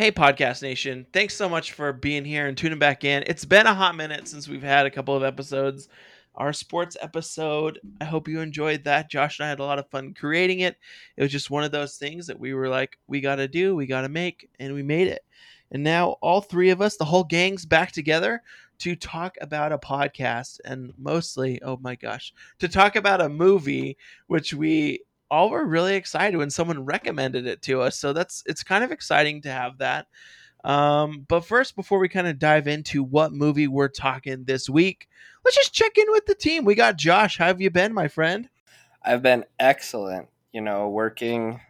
Hey, Podcast Nation. Thanks so much for being here and tuning back in. It's been a hot minute since we've had a couple of episodes. Our sports episode, I hope you enjoyed that. Josh and I had a lot of fun creating it. It was just one of those things that we were like, we got to do, we got to make, and we made it. And now all three of us, the whole gang's back together to talk about a podcast and mostly, oh my gosh, to talk about a movie, which we all were really excited when someone recommended it to us. So that's it's kind of exciting to have that. Um, but first, before we kind of dive into what movie we're talking this week, let's just check in with the team. We got Josh. How have you been, my friend? I've been excellent. You know, working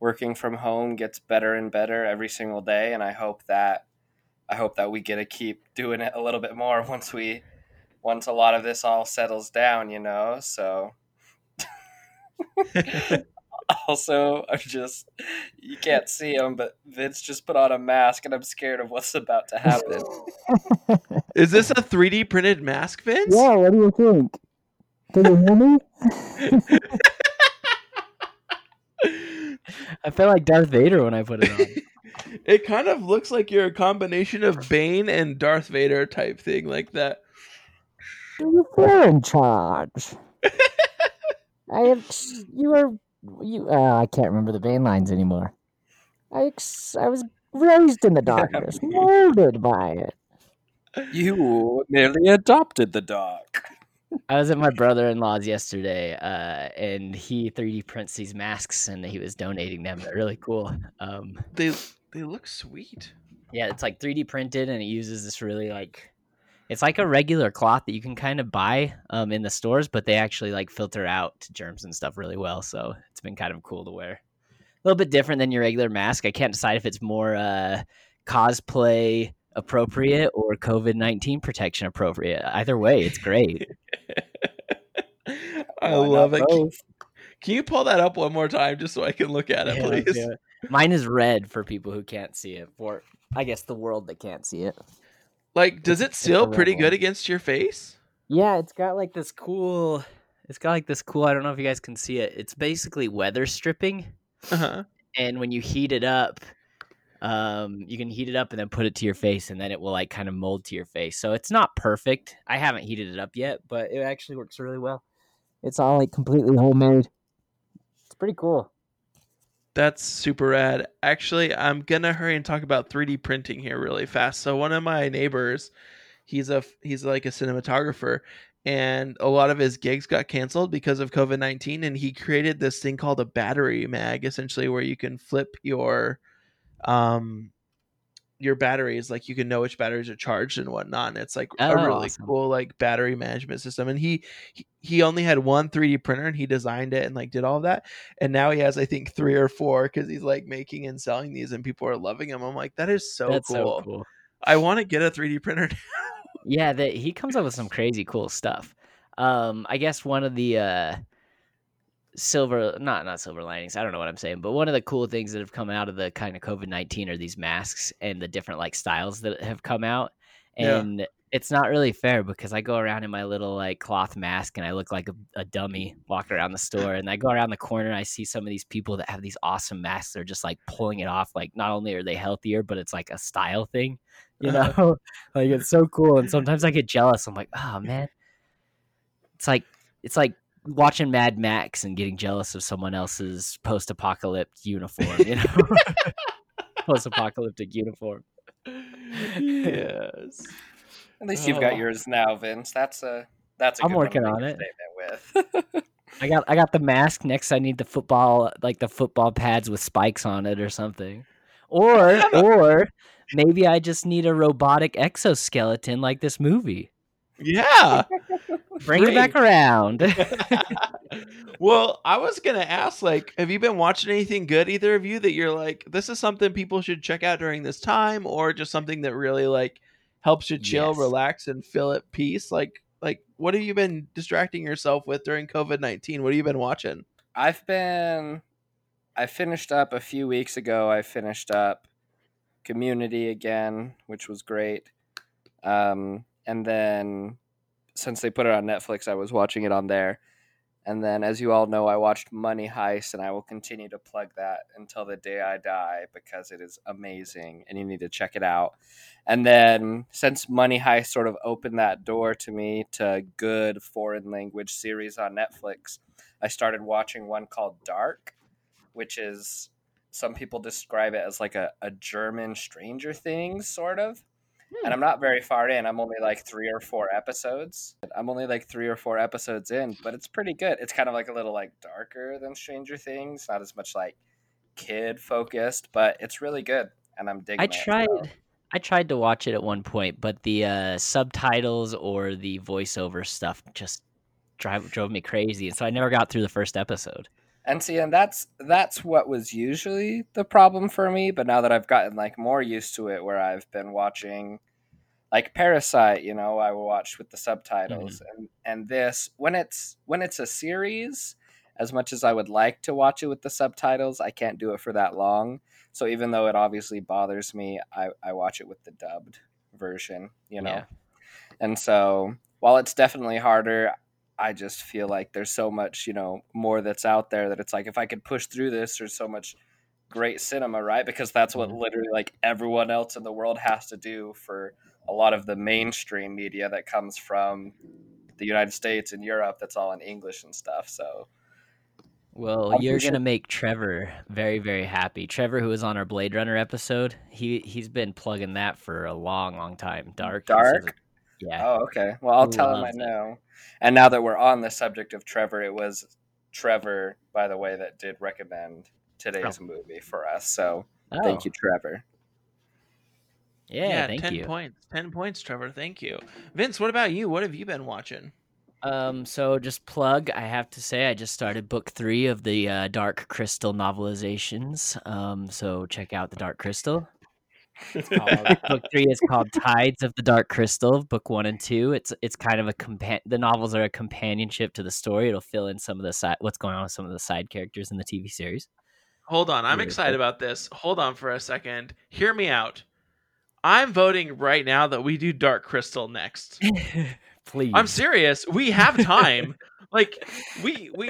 working from home gets better and better every single day, and I hope that I hope that we get to keep doing it a little bit more once we once a lot of this all settles down. You know, so also, I'm just you can't see him, but Vince just put on a mask, and I'm scared of what's about to happen. Is this a 3D printed mask, Vince? Yeah, what do you think? Can you hear me? I felt like Darth Vader when I put it on. it kind of looks like you're a combination of Bane and Darth Vader type thing, like that. You're in charge. I have. You are. You. Uh, I can't remember the Bane lines anymore. I. Ex- I was raised in the darkness, molded by it. You merely adopted the dark. I was at my brother-in-law's yesterday, uh, and he 3D prints these masks, and he was donating them. They're really cool. Um, they they look sweet. Yeah, it's like 3D printed, and it uses this really like it's like a regular cloth that you can kind of buy um, in the stores, but they actually like filter out germs and stuff really well. So it's been kind of cool to wear. A little bit different than your regular mask. I can't decide if it's more uh, cosplay appropriate or COVID nineteen protection appropriate. Either way, it's great. I love it. Can, can, you pull that up one more time just so I can look at it, yeah, please? Mine is red for people who can't see it. For I guess the world that can't see it. Like, does it seal pretty good against your face? Yeah, it's got like this cool. It's got like this cool. I don't know if you guys can see it. It's basically weather stripping. Uh-huh. And when you heat it up, um, you can heat it up and then put it to your face, and then it will like kind of mold to your face. So it's not perfect. I haven't heated it up yet, but it actually works really well. It's all like completely homemade. It's pretty cool. That's super rad. Actually, I'm gonna hurry and talk about 3D printing here really fast. So one of my neighbors, he's a he's like a cinematographer, and a lot of his gigs got canceled because of COVID nineteen. And he created this thing called a battery mag, essentially, where you can flip your um your batteries like you can know which batteries are charged and whatnot and it's like oh, a really awesome. cool like battery management system and he, he he only had one 3d printer and he designed it and like did all of that and now he has i think three or four because he's like making and selling these and people are loving them i'm like that is so That's cool. So cool i want to get a 3d printer yeah that he comes up with some crazy cool stuff um i guess one of the uh silver not not silver linings i don't know what i'm saying but one of the cool things that have come out of the kind of covid-19 are these masks and the different like styles that have come out. And yeah. it's not really fair because i go around in my little like cloth mask and i look like a, a dummy walking around the store. And i go around the corner and i see some of these people that have these awesome masks they're just like pulling it off. Like not only are they healthier but it's like a style thing you uh-huh. know? Like it's so cool. And sometimes i get jealous. I'm like oh man. It's like it's like watching Mad Max and getting jealous of someone else's post-apocalyptic uniform, you know, post-apocalyptic uniform. Yes. At least you've got oh. yours now, Vince. That's a that's a I'm working on it. With. I got I got the mask. Next, I need the football like the football pads with spikes on it or something, or or maybe I just need a robotic exoskeleton like this movie. Yeah. Bring Great. it back around. well, I was gonna ask, like, have you been watching anything good, either of you, that you're like, this is something people should check out during this time, or just something that really like helps you chill, yes. relax, and feel at peace? Like, like, what have you been distracting yourself with during COVID nineteen? What have you been watching? I've been, I finished up a few weeks ago. I finished up Community again, which was great. Um, and then since they put it on Netflix, I was watching it on there. And then, as you all know, I watched Money Heist, and I will continue to plug that until the day I die because it is amazing and you need to check it out. And then, since Money Heist sort of opened that door to me to good foreign language series on Netflix, I started watching one called Dark, which is some people describe it as like a, a German Stranger Things, sort of and I'm not very far in. I'm only like three or four episodes. I'm only like three or four episodes in, but it's pretty good. It's kind of like a little like darker than Stranger Things, not as much like kid focused, but it's really good, and I'm digging. I it, tried. so. I tried to watch it at one point, but the uh, subtitles or the voiceover stuff just drive drove me crazy, and so I never got through the first episode. And see, and that's that's what was usually the problem for me. But now that I've gotten like more used to it, where I've been watching like Parasite, you know, I watched with the subtitles, mm-hmm. and and this when it's when it's a series, as much as I would like to watch it with the subtitles, I can't do it for that long. So even though it obviously bothers me, I I watch it with the dubbed version, you know. Yeah. And so while it's definitely harder, I just feel like there's so much, you know, more that's out there that it's like if I could push through this, there's so much great cinema, right? Because that's what Mhm. literally like everyone else in the world has to do for a lot of the mainstream media that comes from the United States and Europe that's all in English and stuff. So Well, I'm you're sure- gonna make Trevor very, very happy. Trevor, who was on our Blade Runner episode, he he's been plugging that for a long, long time. Dark. Dark? It- Yeah. Oh, okay. Well, I'll He tell him I loves it. know. And now that we're on the subject of Trevor, it was Trevor, by the way, that did recommend today's movie for us. So Oh, thank you, Trevor. Yeah, thank ten you. points. Ten points, Trevor. Thank you, Vince. What about you? What have you been watching? Um, so just plug. I have to say, I just started book three of the uh, Dark Crystal novelizations. Um, so check out the Dark Crystal. It's called, book three is called Tides of the Dark Crystal. Book one and two. It's it's kind of a compan. The novels are a companionship to the story. It'll fill in some of the side what's going on with some of the side characters in the TV series. Hold on, I'm Really excited about this. Hold on for a second. Hear me out. I'm voting right now that we do Dark Crystal next. Please. I'm serious. We have time. like we we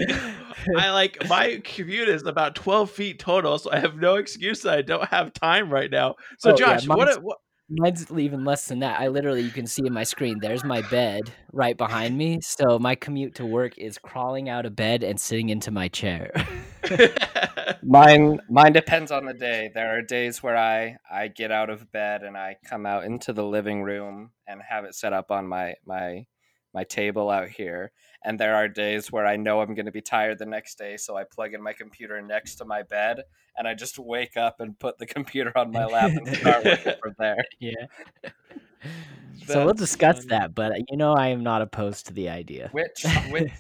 I like my commute is about 12 feet total, so I have no excuse that I don't have time right now. So Oh, yeah, Josh, what, mine's- what Mine's even less than that. I literally, you can see in my screen, there's my bed right behind me. So my commute to work is crawling out of bed and sitting into my chair. Mine mine depends on the day. There are days where I I get out of bed and I come out into the living room and have it set up on my my my table out here. And there are days where I know I'm going to be tired the next day, so I plug in my computer next to my bed and I just wake up and put the computer on my lap and start working from there. yeah. so we'll discuss funny. that, but uh, you know, I am not opposed to the idea. Which which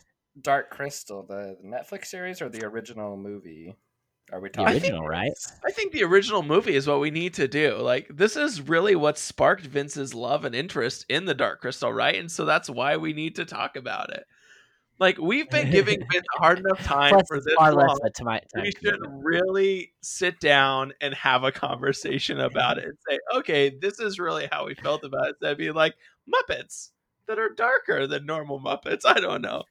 Dark Crystal, the Netflix series or the original movie? Are we talking The talking? original, right? I think the original movie is what we need to do. Like this is really what sparked Vince's love and interest in the Dark Crystal, right? And so that's why we need to talk about it. Like we've been giving Vince a hard enough time Plus, for this far long. of a time. time We should really sit down and have a conversation about it and say, okay, this is really how we felt about it. Instead of being like Muppets that are darker than normal Muppets. I don't know.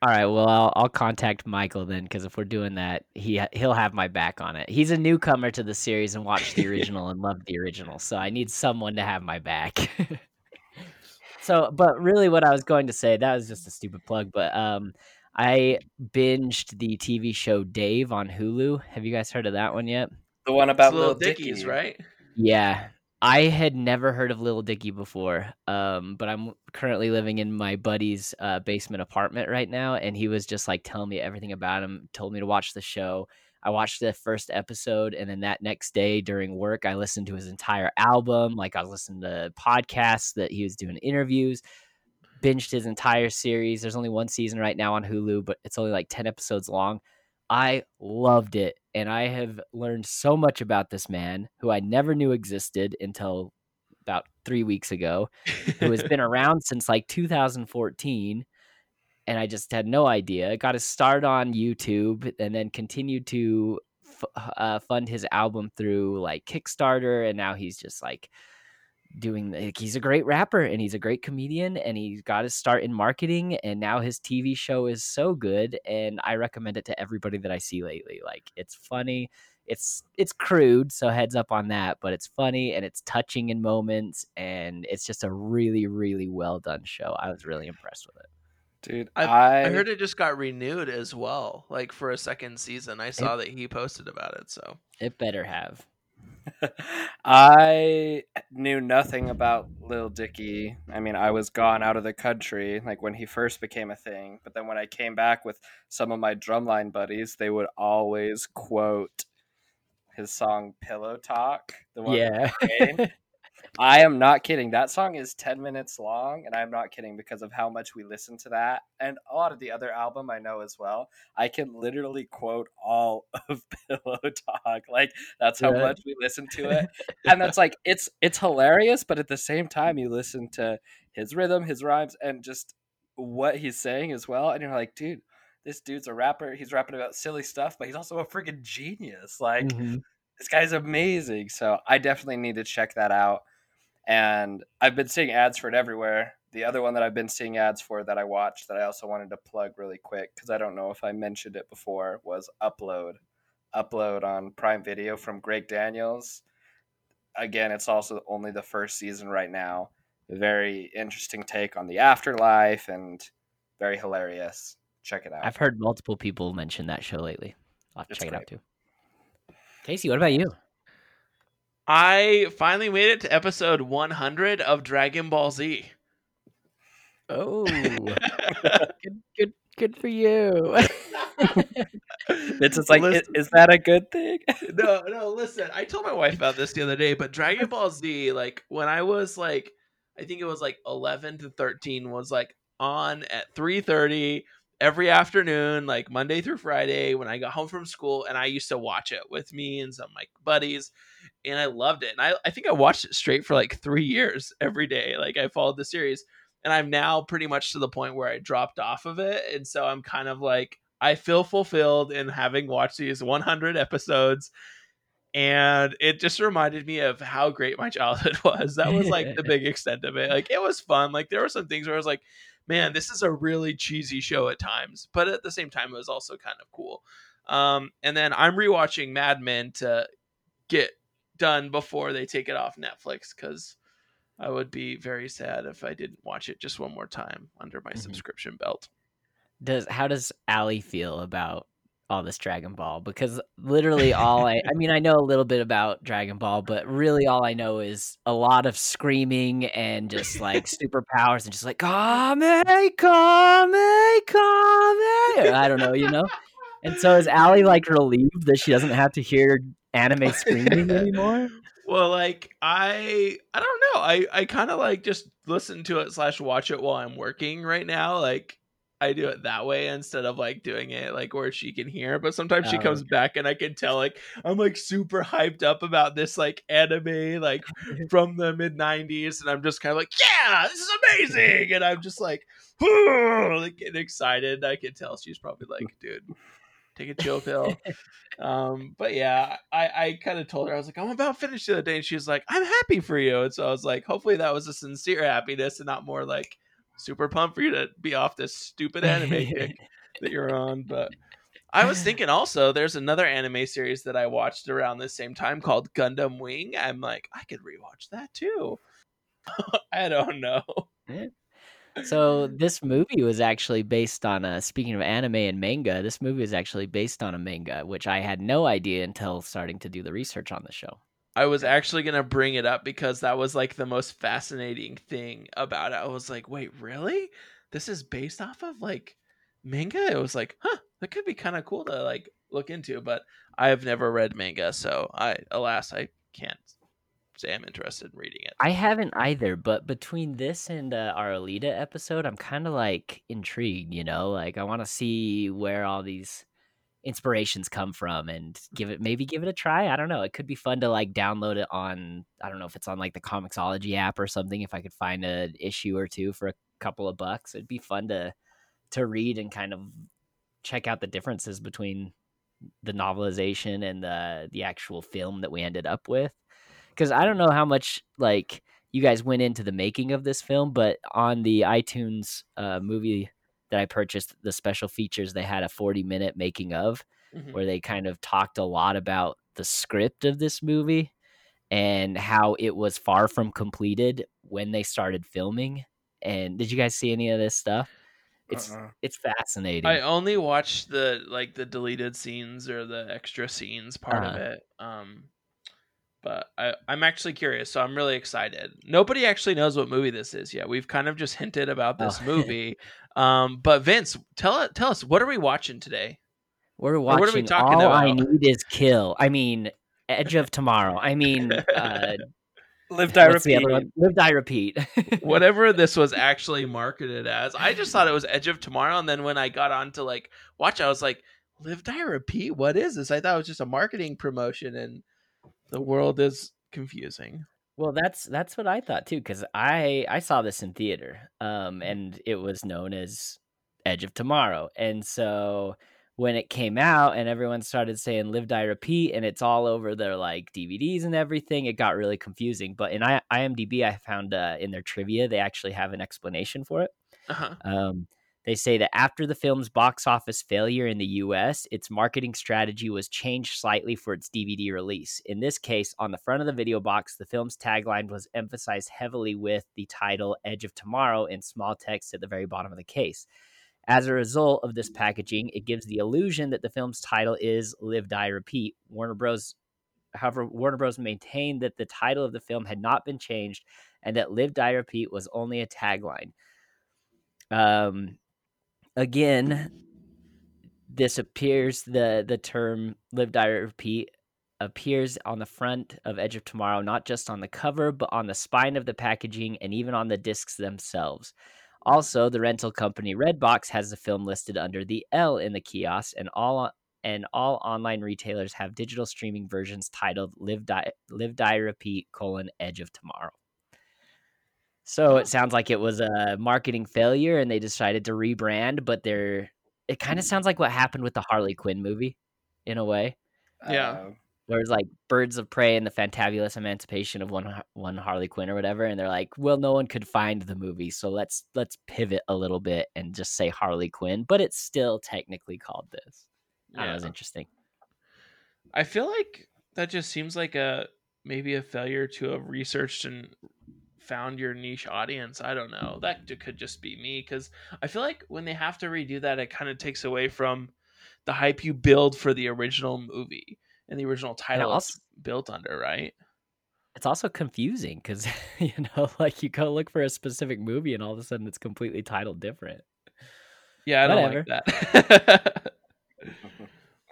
All right, well, I'll, I'll contact Michael then, because if we're doing that, he he'll have my back on it. He's a newcomer to the series and watched the original and loved the original, so I need someone to have my back. so, but really, what I was going to say that was just a stupid plug, but um, I binged the TV show Dave on Hulu. Have you guys heard of that one yet? The one It's about little Little Dickies, Dicky. right? Yeah. I had never heard of Little Dicky before, um, but I'm currently living in my buddy's uh, basement apartment right now, and he was just like telling me everything about him, told me to watch the show. I watched the first episode, and then that next day during work, I listened to his entire album. Like I was listening to podcasts that he was doing interviews, binged his entire series. There's only one season right now on Hulu, but it's only like 10 episodes long. I loved it. And I have learned so much about this man who I never knew existed until about three weeks ago, who has been around since like 2014. And I just had no idea. Got his start on YouTube and then continued to f- uh, fund his album through like Kickstarter. And now he's just like doing like he's a great rapper and he's a great comedian and he got his start in marketing and now his TV show is so good and I recommend it to everybody that I see lately. Like it's funny, it's it's crude, so heads up on that, but it's funny and it's touching in moments and it's just a really really well done show. I was really impressed with it. Dude, I, I, I heard it just got renewed as well, like for a second season. I saw that he posted about it. So It better have. I knew nothing about Lil Dicky. I mean, I was gone out of the country like when he first became a thing. But then when I came back with some of my drumline buddies, they would always quote his song "Pillow Talk." The one Yeah. I am not kidding. That song is 10 minutes long, and I'm not kidding because of how much we listen to that. And a lot of the other album I know as well. I can literally quote all of Pillow Talk. Like that's how Yeah. much we listen to it. And that's like it's it's hilarious, but at the same time you listen to his rhythm, his rhymes, and just what he's saying as well. And you're like, dude, this dude's a rapper. He's rapping about silly stuff, but he's also a freaking genius. Like Mhm. This guy's amazing. So I definitely need to check that out. And I've been seeing ads for it everywhere. The other one that I've been seeing ads for that I watched that I also wanted to plug really quick because I don't know if I mentioned it before was Upload. Upload on Prime Video from Greg Daniels. Again, it's also only the first season right now. Very interesting take on the afterlife and very hilarious. Check it out. I've heard multiple people mention that show lately. I'll have to It's check it out too. Casey, what about you? I finally made it to episode 100 of Dragon Ball Z. Oh, good, good, good for you. It's just like, Listen- is, is that a good thing? no, no, listen. I told my wife about this the other day, but Dragon Ball Z, like when I was like I think it was like 11 to 13 was like on at 3:30 every afternoon, like Monday through Friday when I got home from school and I used to watch it with me and some of my buddies and I loved it. And I I think I watched it straight for like 3 years every day. Like I followed the series and I'm now pretty much to the point where I dropped off of it and so I'm kind of like I feel fulfilled in having watched these 100 episodes and it just reminded me of how great my childhood was. That was like the big extent of it. Like it was fun. Like there were some things where I was like, man, this is a really cheesy show at times, but at the same time, it was also kind of cool. Um, and then I'm rewatching Mad Men to get done before they take it off Netflix because I would be very sad if I didn't watch it just one more time under my Mhm. subscription belt. does how does Allie feel about all this Dragon Ball? Because literally all I I mean I know a little bit about Dragon Ball, but really all I know is a lot of screaming and just like superpowers and just like Kame Kame Kame I don't know, you know? And so is Allie like relieved that she doesn't have to hear anime screaming anymore? Well, like I, I don't know. I, I kind of like just listen to it slash watch it while I'm working right now. Like I do it that way instead of like doing it like where she can hear. But sometimes she Oh, comes back and I can tell like I'm like super hyped up about this like anime like from the mid '90s, and I'm just kind of like, yeah, this is amazing, and I'm just like, like getting excited. I can tell she's probably like, dude, take a chill pill. um, but yeah, I, I kind of told her I was like, I'm about finished the other day, and she was like, I'm happy for you, and so I was like, hopefully that was a sincere happiness and not more like super pumped for you to be off this stupid anime kick that you're on. But I was thinking also, there's another anime series that I watched around the same time called Gundam Wing. I'm like, I could rewatch that too. I don't know. So this movie was actually based on a speaking of anime and manga, this movie was actually based on a manga, which I had no idea until starting to do the research on the show. I was actually gonna bring it up because that was like the most fascinating thing about it. I was like, wait, really? This is based off of like manga? It was like, huh, that could be kind of cool to like look into, but I have never read manga, so I alas I can't say I'm interested in reading it. I haven't either, but between this and uh, our Alita episode, I'm kind of like intrigued, you know? Like I want to see where all these inspirations come from and give it maybe give it a try. I don't know. It could be fun to like download it on I don't know if it's on like the Comixology app or something if I could find an issue or two for a couple of bucks. It'd be fun to to read and kind of check out the differences between the novelization and the the actual film that we ended up with because I don't know how much like you guys went into the making of this film, but on the iTunes uh, movie that I purchased, the special features, they had a 40 minute making of Mhm. where they kind of talked a lot about the script of this movie and how it was far from completed when they started filming. And did you guys see any of this stuff? It's Uh-uh. it's fascinating. I only watched the like the deleted scenes or the extra scenes part of Uh-huh. it. Um, but I I'm actually curious, so I'm really excited. Nobody actually knows what movie this is yet. We've kind of just hinted about this Oh. movie. Um, but Vince, tell tell us what are we watching today? We're watching. what are we talking All I need is kill. I mean, Edge of Tomorrow. I mean, uh, Live, die, what's repeat. Live, die, repeat. Whatever this was actually marketed as, I just thought it was Edge of Tomorrow, and then when I got on to like watch, I was like, "Live, die, repeat." What is this? I thought it was just a marketing promotion, and the world is confusing. Well, that's that's what I thought too, because I I saw this in theater, um, and it was known as Edge of Tomorrow, and so when it came out and everyone started saying "Live, Die, Repeat" and it's all over their like DVDs and everything, it got really confusing. But in I- IMDb, I found uh, in their trivia they actually have an explanation for it. Uh-huh. Um, they say that after the film's box office failure in the US, its marketing strategy was changed slightly for its DVD release. In this case, on the front of the video box, the film's tagline was emphasized heavily with the title Edge of Tomorrow in small text at the very bottom of the case. As a result of this packaging, it gives the illusion that the film's title is Live, Die, Repeat. Warner Bros. However, Warner Bros. maintained that the title of the film had not been changed and that Live, Die, Repeat was only a tagline. Um, again, this appears the the term "Live, Die, Repeat" appears on the front of Edge of Tomorrow, not just on the cover, but on the spine of the packaging and even on the discs themselves. Also, the rental company Redbox has the film listed under the L in the kiosk, and all and all online retailers have digital streaming versions titled "Live, Die, Live, Die, Repeat: colon Edge of Tomorrow." So it sounds like it was a marketing failure, and they decided to rebrand. But they're it kind of sounds like what happened with the Harley Quinn movie, in a way Yeah. Uh, where it's like Birds of Prey and the Fantabulous Emancipation of one one Harley Quinn or whatever, and they're like, well, no one could find the movie, so let's let's pivot a little bit and just say Harley Quinn, but it's still technically called this. I don't know, it was interesting. I feel like that just seems like a maybe a failure to have researched and found your niche audience. I don't know. That could just be me because I feel like when they have to redo that, it kind of takes away from the hype you build for the original movie and the original title also- it's built under, right? It's also confusing because you know, like you go look for a specific movie, and all of a sudden it's completely titled different. Yeah, I don't like that.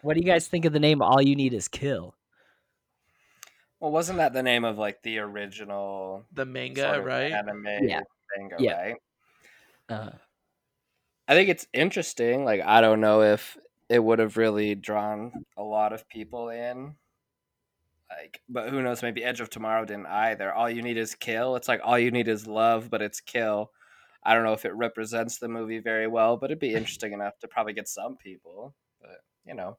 What do you guys think of the name "All You Need Is Kill"? Well, wasn't that the name of like the original the manga, sort of right? anime Yeah. manga, Yeah. right? Uh, I think it's interesting. Like, I don't know if it would have really drawn a lot of people in. Like, but who knows? Maybe Edge of Tomorrow didn't either. All you need is kill. It's like all you need is love, but it's kill. I don't know if it represents the movie very well, but it'd be interesting enough to probably get some people. But you know,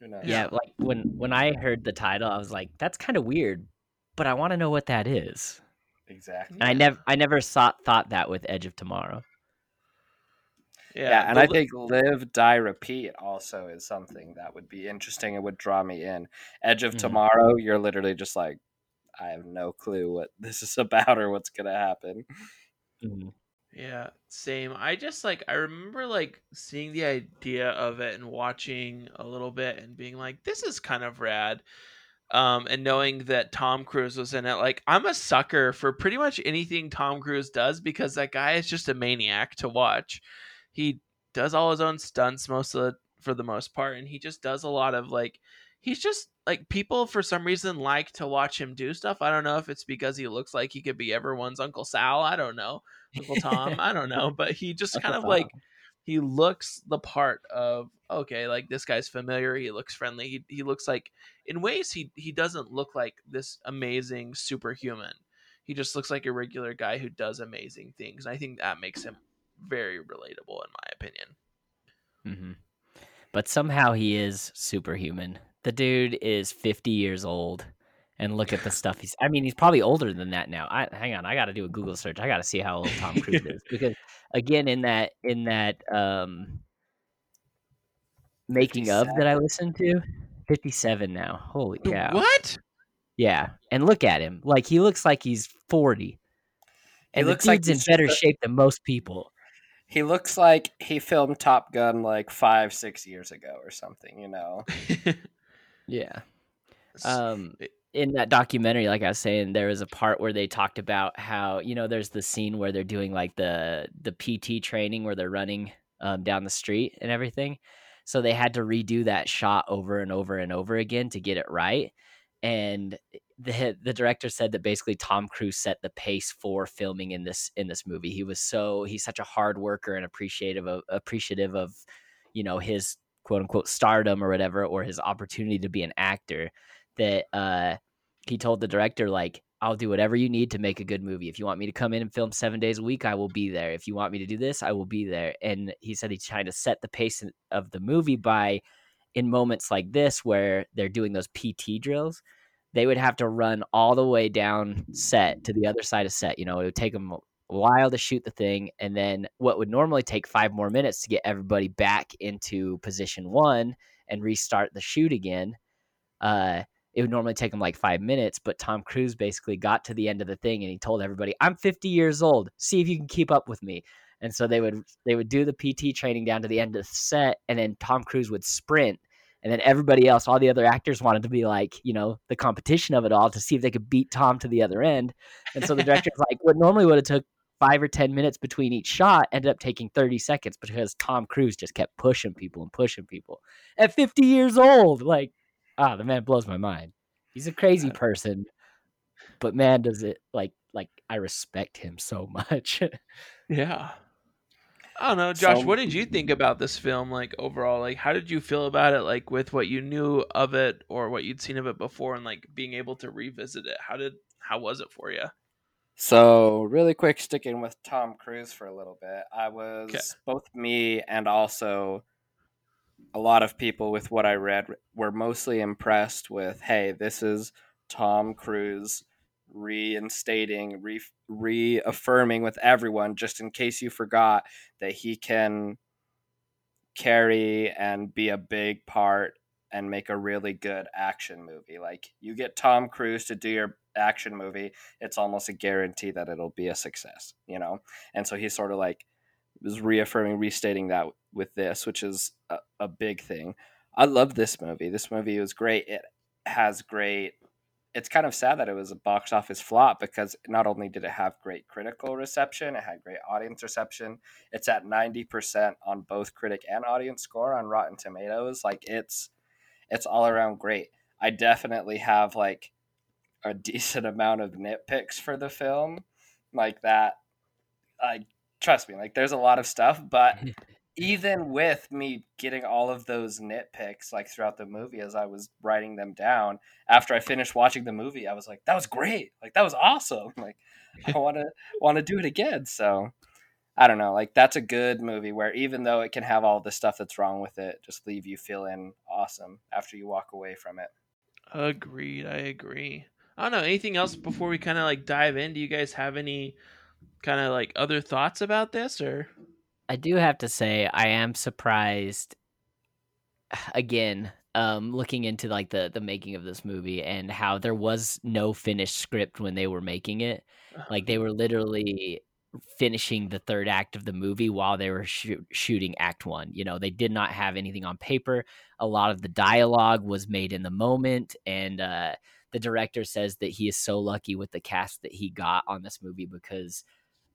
who yeah, like when when I heard the title, I was like, "That's kind of weird," but I want to know what that is. exactly. And I never I never thought thought that with Edge of Tomorrow. Yeah, and the I li- think live, die, repeat also is something that would be interesting. It would draw me in. Edge of Mhm. Tomorrow, you're literally just like, I have no clue what this is about or what's gonna happen. Mhm. Yeah, same. I just like I remember like seeing the idea of it and watching a little bit and being like, this is kind of rad. Um, and knowing that Tom Cruise was in it, like I'm a sucker for pretty much anything Tom Cruise does because that guy is just a maniac to watch. He does all his own stunts most of the for the most part, and he just does a lot of like he's just like people for some reason like to watch him do stuff. I don't know if it's because he looks like he could be everyone's Uncle Sal. I don't know. Uncle Tom. I don't know, but he just kind of like he looks the part of okay, like this guy's familiar. He looks friendly. He he looks like in ways he he doesn't look like this amazing superhuman. He just looks like a regular guy who does amazing things. And I think that makes him very relatable in my opinion. Mm-hmm. But somehow he is superhuman. The dude is 50 years old and look at the stuff he's. I mean, he's probably older than that now. I hang on, I got to do a Google search. I got to see how old Tom Cruise is because again, in that in that um making of that I listened to, fifty seven now. Holy cow! What? Yeah, and look at him. Like he looks like he's forty, He and looks the like dude's in better shape than most people. He looks like he filmed Top Gun like five, six years ago or something. You know. Yeah. Um, in that documentary, like I was saying, there was a part where they talked about how you know there's the scene where they're doing like the the PT training where they're running um, down the street and everything. So they had to redo that shot over and over and over again to get it right. And the the director said that basically Tom Cruise set the pace for filming in this in this movie. He was so he's such a hard worker and appreciative of appreciative of you know his quote unquote stardom or whatever or his opportunity to be an actor that uh he told the director like I'll do whatever you need to make a good movie. If you want me to come in and film 7 days a week, I will be there. If you want me to do this, I will be there. And he said he's trying to set the pace of the movie by in moments like this where they're doing those PT drills, they would have to run all the way down set to the other side of set. You know, it would take them while to shoot the thing. And then what would normally take five more minutes to get everybody back into position one and restart the shoot again. Uh, it would normally take them like five minutes, but Tom Cruise basically got to the end of the thing and he told everybody, "I'm 50 years old. See if you can keep up with me." And so they would they would do the PT training down to the end of the set, and then Tom Cruise would sprint, and then everybody else, all the other actors, wanted to be like, you know, the competition of it all to see if they could beat Tom to the other end. And so the director's like, what normally would have took five or ten minutes between each shot ended up taking 30 seconds because Tom Cruise just kept pushing people and pushing people at 50 years old. Like, ah, the man blows my mind. He's a crazy person, but man, does it like like I respect him so much. yeah. I don't know, Josh. So- what did you think about this film? Like overall, like how did you feel about it? Like with what you knew of it or what you'd seen of it before, and like being able to revisit it. How did how was it for you? So, really quick, sticking with Tom Cruise for a little bit, I was both me and also a lot of people with what I read were mostly impressed with hey, this is Tom Cruise reinstating, re- reaffirming with everyone, just in case you forgot that he can carry and be a big part and make a really good action movie. Like, you get Tom Cruise to do your action movie, it's almost a guarantee that it'll be a success, you know? And so he's sort of like was reaffirming, restating that with this, which is a, a big thing. I love this movie. This movie was great. It has great. It's kind of sad that it was a box office flop because not only did it have great critical reception, it had great audience reception. It's at 90% on both critic and audience score on Rotten Tomatoes. Like it's it's all around great. I definitely have like a decent amount of nitpicks for the film like that Like, trust me like there's a lot of stuff but even with me getting all of those nitpicks like throughout the movie as i was writing them down after i finished watching the movie i was like that was great like that was awesome like i want to want to do it again so i don't know like that's a good movie where even though it can have all the stuff that's wrong with it just leave you feeling awesome after you walk away from it Agreed. I agree. I don't know anything else before we kind of like dive in. Do you guys have any kind of like other thoughts about this or? I do have to say I am surprised again um looking into like the the making of this movie and how there was no finished script when they were making it like they were literally finishing the third act of the movie while they were shoo- shooting act 1 you know they did not have anything on paper a lot of the dialogue was made in the moment and uh the director says that he is so lucky with the cast that he got on this movie because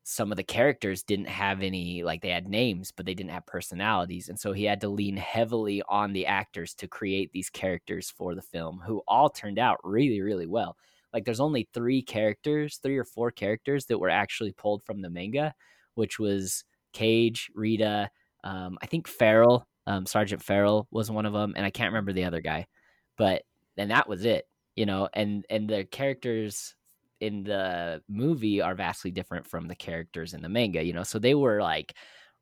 some of the characters didn't have any like they had names but they didn't have personalities and so he had to lean heavily on the actors to create these characters for the film who all turned out really really well. Like there's only three characters three or four characters that were actually pulled from the manga which was cage rita um, i think farrell um, sergeant farrell was one of them and i can't remember the other guy but and that was it you know and and the characters in the movie are vastly different from the characters in the manga, you know. So they were like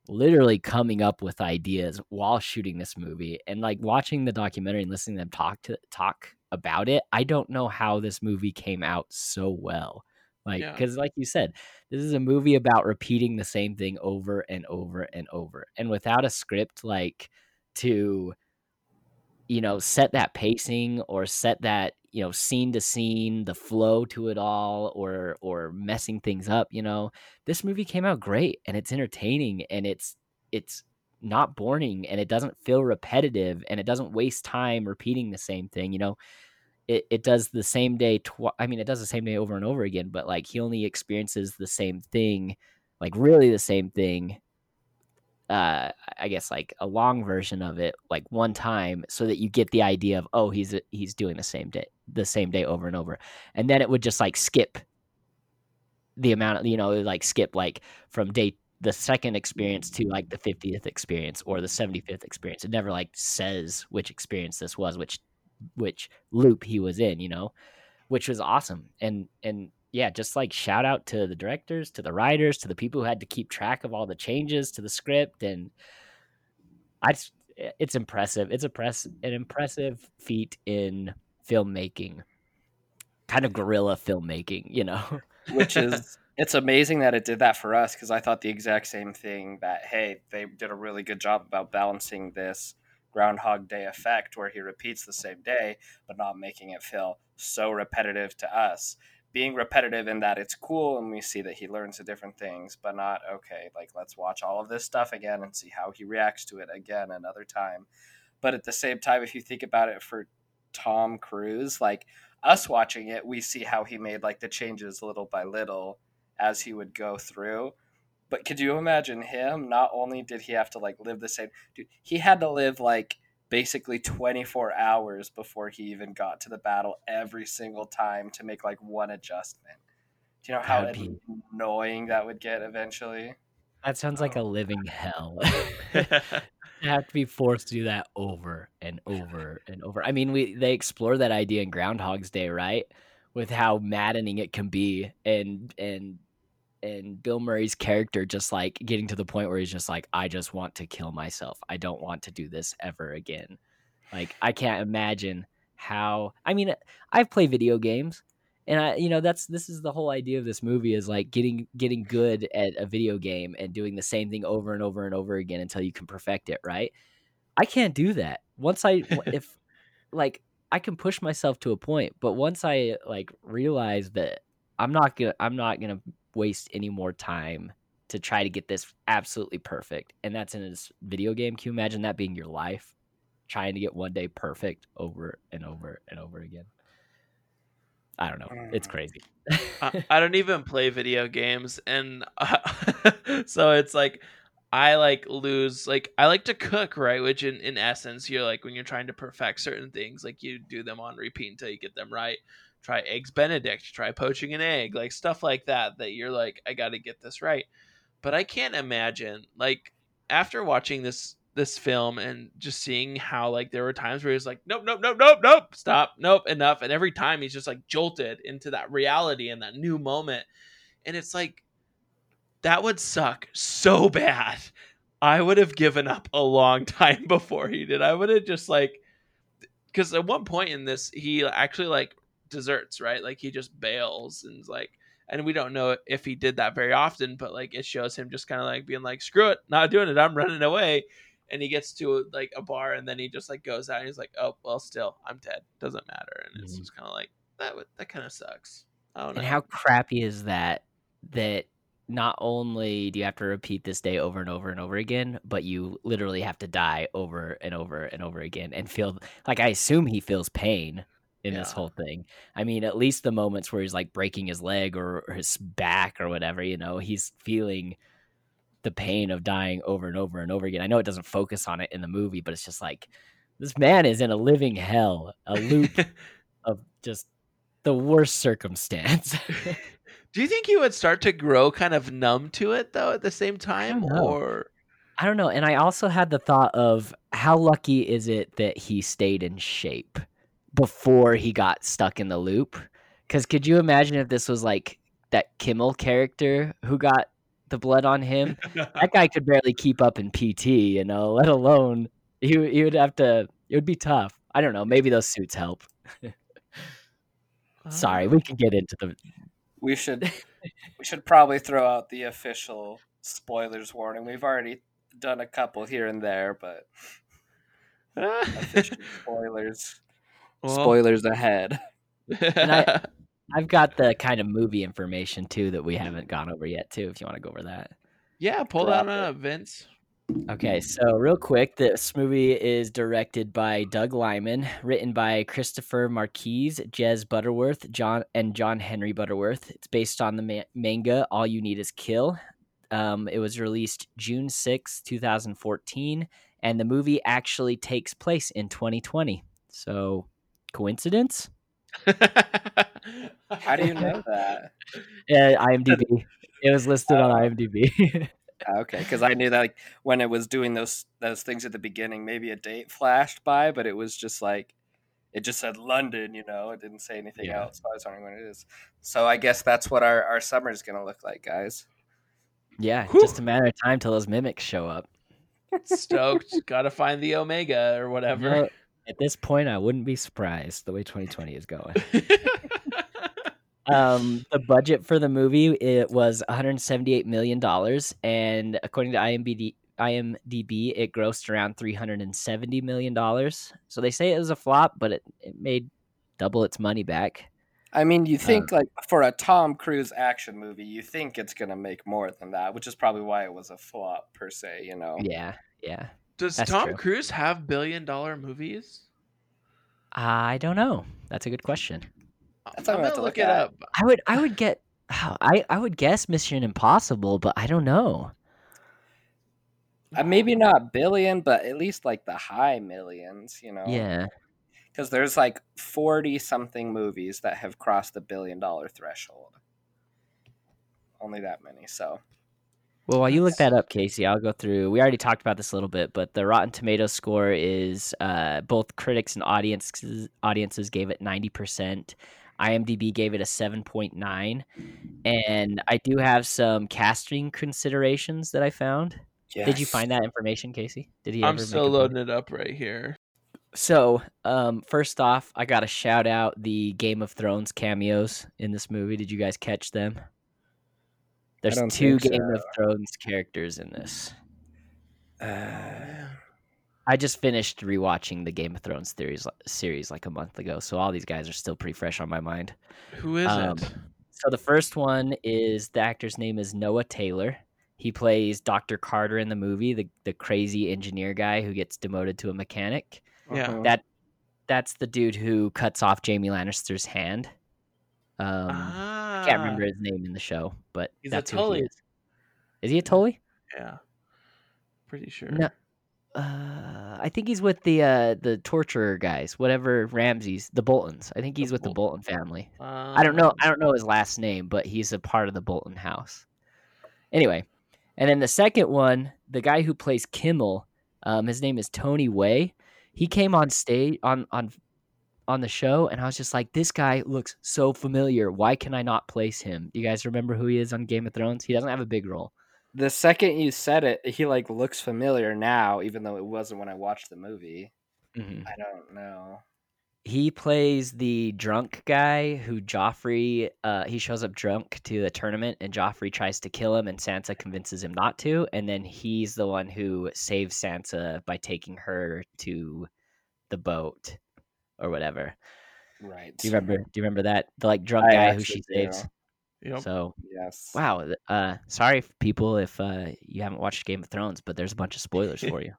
literally coming up with ideas while shooting this movie and like watching the documentary and listening to them talk to talk about it, I don't know how this movie came out so well. Like, Yeah. because like you said, this is a movie about repeating the same thing over and over and over, and without a script, like to you know set that pacing or set that you know scene to scene the flow to it all or or messing things up you know this movie came out great and it's entertaining and it's it's not boring and it doesn't feel repetitive and it doesn't waste time repeating the same thing you know? It, it does the same day tw- i mean it does the same day over and over again but like he only experiences the same thing like really the same thing uh i guess like a long version of it like one time so that you get the idea of oh he's he's doing the same day the same day over and over. And then it would just like skip the amount of you know like skip like from day the second experience to like the 50th experience or the 75th experience. It never like says which experience this was which which loop he was in you know which was awesome. And and yeah just like shout out to the directors to the writers to the people who had to keep track of all the changes to the script and i just it's impressive it's a press an impressive feat in filmmaking kind of guerrilla filmmaking you know which is it's amazing that it did that for us because I thought the exact same thing that hey they did a really good job about balancing this Groundhog Day effect where he repeats the same day but not making it feel so repetitive to us. Being repetitive in that it's cool and we see that he learns the different things, but not okay, like let's watch all of this stuff again and see how he reacts to it again another time. But at the same time, if you think about it for Tom Cruise, like us watching it, we see how he made like the changes little by little as he would go through. But could you imagine him? Not only did he have to like live the same, dude, he had to live like basically 24 hours before he even got to the battle every single time to make like one adjustment. Do you know how That'd be- annoying that would get eventually? that sounds like a oh. living hell You have to be forced to do that over and over and over. I mean, we they explore that idea in Groundhog's Day, right? With how maddening it can be, and and and Bill Murray's character just like getting to the point where he's just like, I just want to kill myself. I don't want to do this ever again. Like I can't imagine how. I mean, I've played video games, and I, you know, that's this is the whole idea of this movie is like getting getting good at a video game and doing the same thing over and over and over again until you can perfect it. Right? I can't do that. Once I if like I can push myself to a point, but once I like realize that I'm not gonna I'm not gonna waste any more time to try to get this absolutely perfect, and that's in this video game. Can you imagine that being your life, trying to get one day perfect over and over and over again? I don't know. It's Mm. crazy. I, I don't even play video games and so it's like i like lose like i like to cook right which in, in essence you're like when you're trying to perfect certain things like you do them on repeat until you get them right try eggs benedict try poaching an egg like stuff like that that you're like i gotta get this right. But i can't imagine like after watching this this film and just seeing how like there were times where he was like nope nope nope nope nope stop nope enough and every time he's just like jolted into that reality and that new moment and it's like that would suck so bad. I would have given up a long time before he did. I would have just like because at one point in this he actually like deserts right? Like he just bails and like and we don't know if he did that very often but like it shows him just kind of like being like screw it not doing it i'm running away. And he gets to like a bar and then he just like goes out and he's like oh well still i'm dead doesn't matter. And it's Mhm. just kind of like that would that kind of sucks. I don't know. And how crappy is that? That not only do you have to repeat this day over and over and over again, but you literally have to die over and over and over again and feel like I assume he feels pain in this whole thing. I mean, at least the moments where he's like breaking his leg or, or his back or whatever, you know, he's feeling the pain of dying over and over and over again. I know it doesn't focus on it in the movie, but it's just like this man is in a living hell, a loop of just the worst circumstance. Do you think he would start to grow kind of numb to it though at the same time know. or I don't know. And I also had the thought of how lucky is it that he stayed in shape before he got stuck in the loop? Because could you imagine if this was like that Kimmel character who got the blood on him? that guy could barely keep up in PT, you know, let alone he, he would have to, it would be tough. I don't know. Maybe those suits help. Sorry, we can get into the. We should we should probably throw out the official spoilers warning. We've already done a couple here and there, but official spoilers Well, spoilers ahead. And I- I've got the kind of movie information too that we haven't gone over yet too. If you want to go over that. yeah, pull that Drop on up, Vince. Okay, so real quick, this movie is directed by Doug Liman, written by Christopher McQuarrie, Jez Butterworth, John and John Henry Butterworth. It's based on the ma- manga All You Need Is Kill. Um, it was released June 6, 2014, and the movie actually takes place in 2020. So, coincidence? How do you know that? Yeah, IMDb. It was listed on Oh. IMDb. Okay, because I knew that like when it was doing those those things at the beginning, maybe a date flashed by, but it was just like it just said London, you know, it didn't say anything Yeah. else. So I was wondering when it is. So I guess that's what our, our summer is gonna look like, guys. yeah, Whew. just a matter of time till those mimics show up. Stoked. Gotta find the Omega or whatever. At this point, I wouldn't be surprised the way 2020 is going. Um, the budget for the movie it was 178 million dollars, and according to IMDb, IMDb, it grossed around 370 million dollars. So they say it was a flop, but it, it made double its money back. I mean, you think like for a Tom Cruise action movie, you think it's gonna make more than that, which is probably why it was a flop per se. You know, Yeah, yeah. Does That's Tom true. Cruise have billion dollar movies? I don't know. That's a good question. That's I'm I'm gonna about to look look it up. I would, I would get, I, I would guess Mission Impossible, but I don't know. uh, maybe not billion, but at least like the high millions. You know, Yeah. because there's like forty something movies that have crossed the billion dollar threshold. Only that many, so Well, while you look that up, Casey, I'll go through. We already talked about this a little bit, but the Rotten Tomatoes score is uh, both critics and audiences audiences gave it ninety percent. IMDb gave it a seven point nine, and I do have some casting considerations that I found. Did you find that information, Casey? Did he? I'm ever still loading it up right here. So, um, first off, I got to shout out the Game of Thrones cameos in this movie. Did you guys catch them? There's two Game so. of Thrones characters in this. Uh, I just finished rewatching the Game of Thrones series series like a month ago, so all these guys are still pretty fresh on my mind. Who is Um, it? So the first one is the actor's name is Noah Taylor. He plays Dr. Carter in the movie, the the crazy engineer guy who gets demoted to a mechanic. Yeah. uh-huh. That that's the dude who cuts off Jaime Lannister's hand. Um, ah, I can't remember his name in the show, but He's a that's he Tully. is. Is he a Tully? Yeah, pretty sure. No. Uh, I think he's with the uh the torturer guys, whatever Ramses, the Boltons. I think he's with the Bolton family. I don't know. Um, I don't know his last name, but he's a part of the Bolton house. Anyway, and then the second one, the guy who plays Kimmel, um, his name is Tony Way. He came on stage on on on the show, and I was just like, this guy looks so familiar. Why can I not place him? You guys remember who he is on Game of Thrones? He doesn't have a big role. the second you said it, he like looks familiar now, even though it wasn't when I watched the movie. Mhm. I don't know. He plays the drunk guy who Joffrey. Uh, he shows up drunk to the tournament, and Joffrey tries to kill him, and Sansa convinces him not to. And then he's the one who saves Sansa by taking her to the boat or whatever. Right. Do you remember? Do you remember that the like drunk I guy who she do. saves? Yep. So Yes. wow. Uh, sorry people if uh you haven't watched Game of Thrones, but there's a bunch of spoilers for you.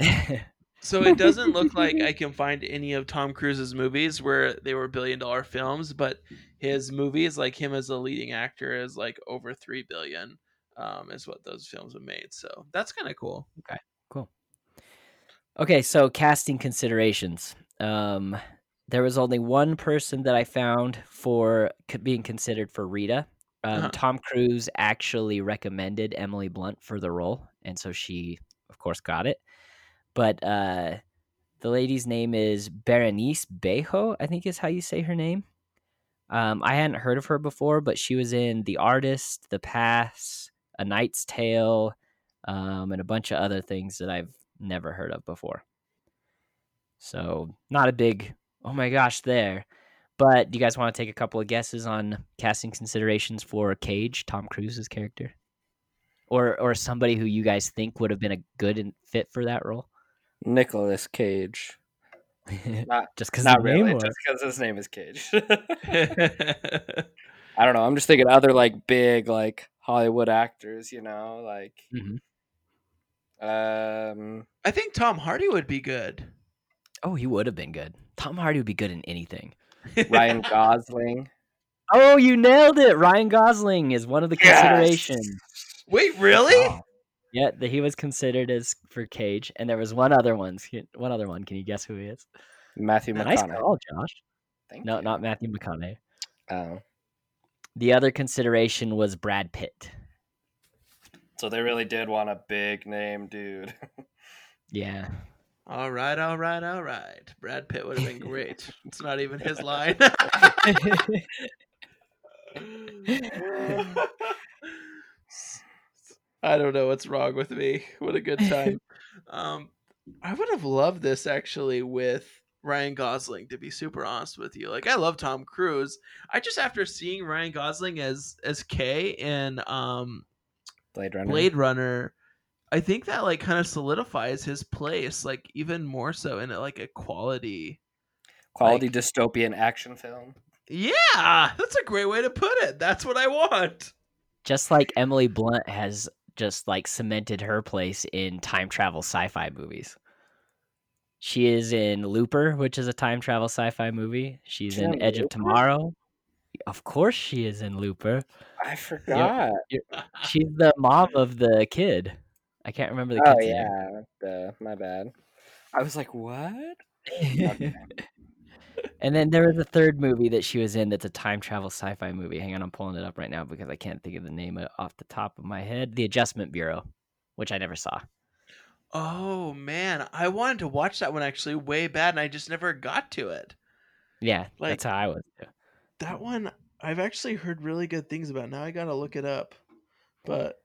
So it doesn't look like I can find any of Tom Cruise's movies where they were billion dollar films, but his movies, like him as a leading actor, is like over three billion. Um, is what those films have made. So that's kind of cool. Okay. Cool. Okay, so casting considerations. Um, there was only one person that I found for c- being considered for Rita. Um, Uh-huh. Tom Cruise actually recommended Emily Blunt for the role, and so she, of course, got it. But uh, the lady's name is Berenice Bejo, I think is how you say her name. Um, I hadn't heard of her before, but she was in The Artist, The Past, A Knight's Tale, um, and a bunch of other things that I've never heard of before. So not a big oh my gosh there, But do you guys want to take a couple of guesses on casting considerations for Cage, Tom Cruise's character, or or somebody who you guys think would have been a good and fit for that role? Nicholas Cage. Not, just because not really, just because his name is Cage. I don't know. I'm just thinking other like big like Hollywood actors. You know, like Mhm. Um, I think Tom Hardy would be good. Oh, he would have been good. Tom Hardy would be good in anything. Ryan Gosling. Oh, you nailed it. Ryan Gosling is one of the Yes! considerations. Wait, really? Oh. Yeah, that he was considered as for Cage, and there was one other one. One other one. Can you guess who he is? Matthew Nice McConaughey. call, Josh. Thank No, you. not Matthew McConaughey. Oh, The other consideration was Brad Pitt. So they really did want a big name dude. Yeah. All right, all right, all right. Brad Pitt would have been great. it's not even his line. I don't know what's wrong with me. What a good time. um, I would have loved this actually with Ryan Gosling. To be super honest with you, like I love Tom Cruise. I just after seeing Ryan Gosling as as K in um Blade Runner. Blade Runner, I think that like kind of solidifies his place, like even more so in like a quality. Quality like- dystopian action film. Yeah, that's a great way to put it. That's what I want. Just like Emily Blunt has just like cemented her place in time travel sci-fi movies. She is in Looper, which is a time travel sci-fi movie. She's She's in in Edge of Tomorrow. Of course she is in Looper. I forgot. She's the mom of the kid. I can't remember the kid's Oh kid's yeah, Duh, my bad. I was like, what? name. and then there was a third movie that she was in that's a time travel sci-fi movie. Hang on, I'm pulling it up right now because I can't think of the name uh, off the top of my head. The Adjustment Bureau, which I never saw. Oh man, I wanted to watch that one actually way bad, and I just never got to it. Yeah, Like- that's how I was. too. That one I've actually heard really good things about. Now I gotta look it up, but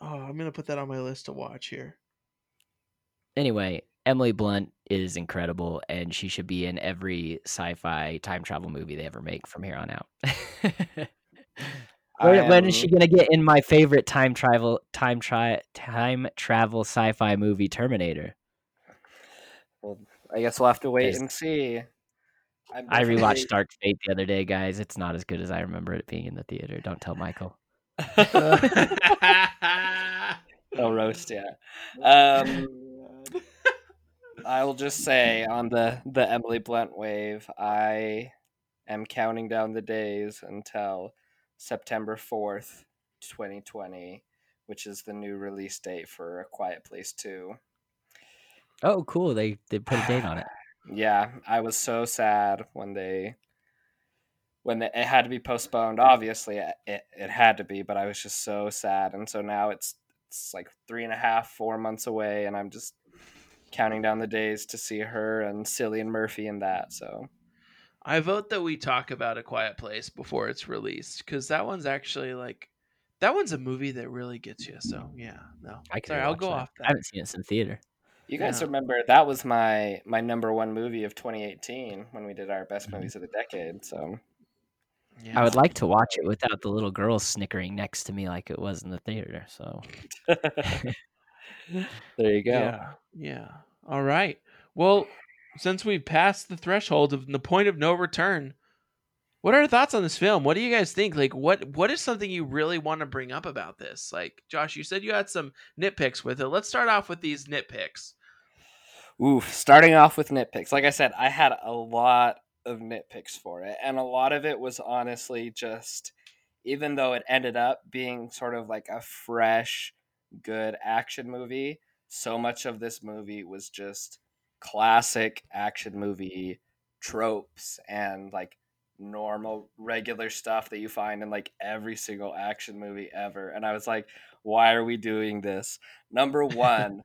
oh, I'm gonna put that on my list to watch here. Anyway, Emily Blunt is incredible, and she should be in every sci-fi time travel movie they ever make from here on out. when, when is she gonna get in my favorite time travel time tri- time travel sci-fi movie, Terminator? Well, I guess we'll have to wait There's- and see. I rewatched Dark Fate the other day, guys. It's not as good as I remember it being in the theater. Don't tell Michael. no roast yet. Um, I will just say on the the Emily Blunt wave, I am counting down the days until September fourth, twenty twenty, which is the new release date for A Quiet Place Two. Oh, cool. They they put a date on it. Yeah, I was so sad when they when the, it had to be postponed. Obviously, it, it it had to be, but I was just so sad, and so now it's it's like three and a half, four months away, and I'm just counting down the days to see her and Cillian Murphy and that. So I vote that we talk about A Quiet Place before it's released because that one's actually like that one's a movie that really gets you. So yeah, no, I can. sorry, I'll go off I haven't seen it in theater. You guys Yeah. remember that was my my number one movie of 2018 when we did our best Mhm. movies of the decade. So Yeah. I would like to watch it without the little girl snickering next to me like it was in the theater. So there you go. Yeah, yeah. All right. Well, since we've passed the threshold of the point of no return, what are your thoughts on this film? What do you guys think? Like, what what is something you really want to bring up about this? Like, Josh, you said you had some nitpicks with it. Let's start off with these nitpicks. Oof, starting off with nitpicks. Like I said, I had a lot of nitpicks for it, and a lot of it was honestly just, even though it ended up being sort of like a fresh, good action movie, so much of this movie was just classic action movie tropes and like normal, regular stuff that you find in like every single action movie ever. And I was like, why are we doing this? Number one,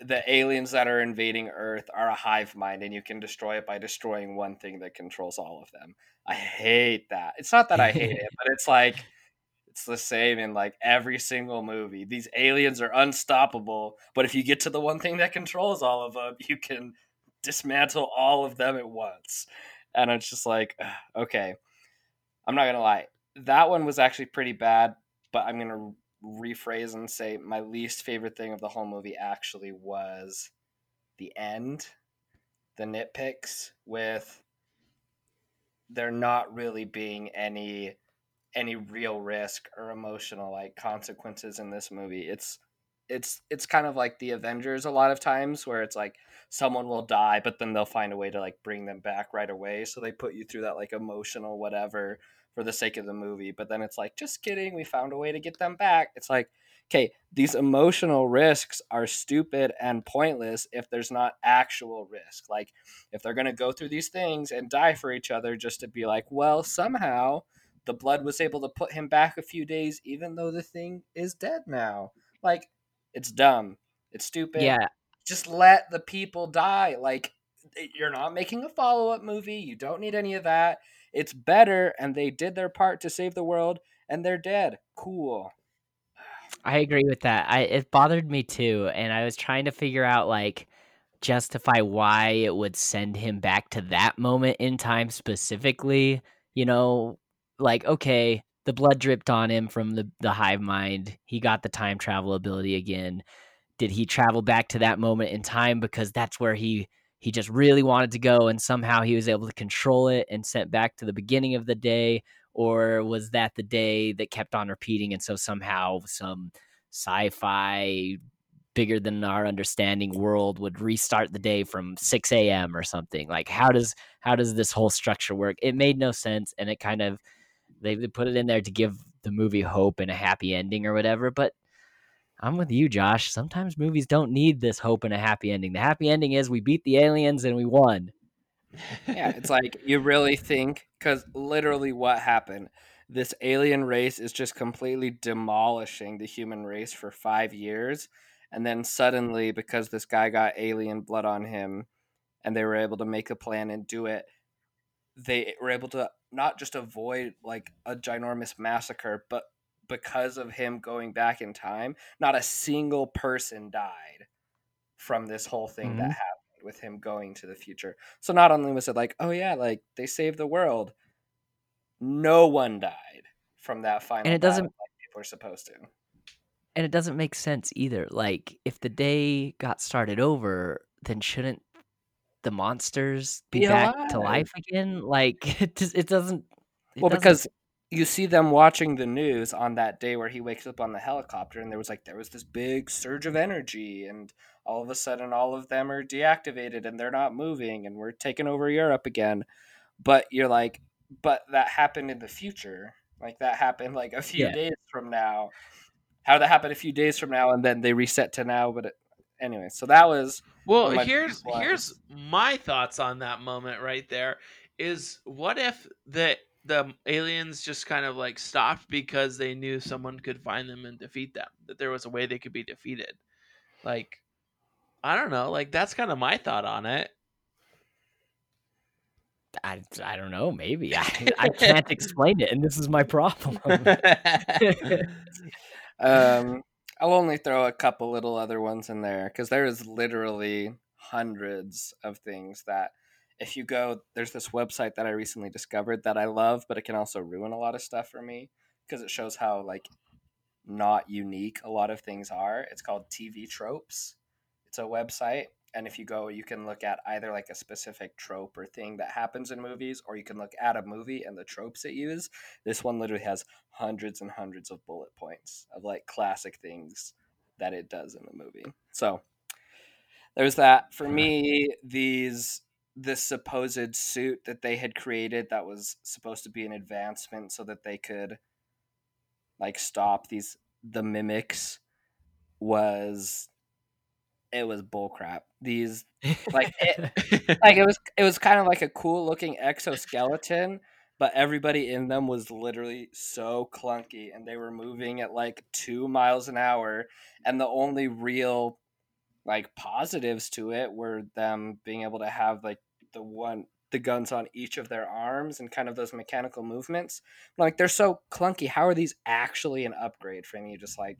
the aliens that are invading Earth are a hive mind, and you can destroy it by destroying one thing that controls all of them. I hate that. It's not that I hate it, but it's like it's the same in like every single movie. These aliens are unstoppable, but if you get to the one thing that controls all of them, you can dismantle all of them at once. And it's just like, okay, I'm not gonna lie, that one was actually pretty bad. But I'm gonna rephrase and say my least favorite thing of the whole movie actually was the end, the nitpicks with there not really being any any real risk or emotional like consequences in this movie. It's it's it's kind of like the Avengers a lot of times where it's like someone will die but then they'll find a way to like bring them back right away. So they put you through that like emotional whatever for the sake of the movie but then it's like just kidding we found a way to get them back. It's like okay these emotional risks are stupid and pointless if there's not actual risk. Like if they're going to go through these things and die for each other just to be like well somehow the blood was able to put him back a few days even though the thing is dead now. Like it's dumb it's stupid Yeah, just let the people die like eh, you're not making a follow-up movie you don't need any of that it's better and they did their part to save the world and they're dead cool I agree with that. I it bothered me too, and I was trying to figure out like justify why it would send him back to that moment in time specifically. You know, like okay, the blood dripped on him from the the hive mind. He got the time travel ability again. Did he travel back to that moment in time because that's where he he just really wanted to go and somehow he was able to control it and sent back to the beginning of the day or was that the day that kept on repeating and so somehow some sci-fi bigger than our understanding world would restart the day from 6 a.m or something like how does how does this whole structure work it made no sense and it kind of they put it in there to give the movie hope and a happy ending or whatever but i'm with you josh. Sometimes movies don't need this hope and a happy ending. The happy ending is we beat the aliens and we won. Yeah it's like you really think because literally what happened? This alien race is just completely demolishing the human race for five years and then suddenly because this guy got alien blood on him and they were able to make a plan and do it they were able to not just avoid like a ginormous massacre but because of him going back in time not a single person died from this whole thing that Mhm. happened with him going to the future so not only was it like oh yeah like they saved the world no one died from that final And it doesn't- like people are supposed to and it doesn't make sense either. Like, if the day got started over, then shouldn't the monsters be Be back to life again? Like, it just, it doesn't. it well doesn't- because you see them watching the news on that day where he wakes up on the helicopter and there was like there was this big surge of energy and all of a sudden all of them are deactivated and they're not moving and we're taking over Europe again but you're like but that happened in the future like that happened like a few Yeah. days from now how did that happen a few days from now and then they reset to now but it, anyway so that was Well, One of my here's here's my thoughts on that moment right there. Is what if the the aliens just kind of like stopped because they knew someone could find them and defeat them. That there was a way they could be defeated. Like I don't know. Like that's kind of my thought on it. I, I don't know. Maybe I, I can't explain it, and this is my problem. um, I'll only throw a couple little other ones in there because there is literally hundreds of things that if you go, there's this website that I recently discovered that I love, but it can also ruin a lot of stuff for me because it shows how like not unique a lot of things are. It's called TV Tropes. It's a website, and if you go, you can look at either like a specific trope or thing that happens in movies, or you can look at a movie and the tropes it use. This one literally has hundreds and hundreds of bullet points of like classic things that it does in the movie. So there's that. For me, these this supposed suit that they had created that was supposed to be an advancement so that they could like stop these the mimics was it was bullcrap. These like it, like it was it was kind of like a cool looking exoskeleton but everybody in them was literally so clunky and they were moving at like 2 miles an hour and the only real like positives to it were them being able to have like the one the guns on each of their arms and kind of those mechanical movements. Like they're so clunky how are these actually an upgrade from you just like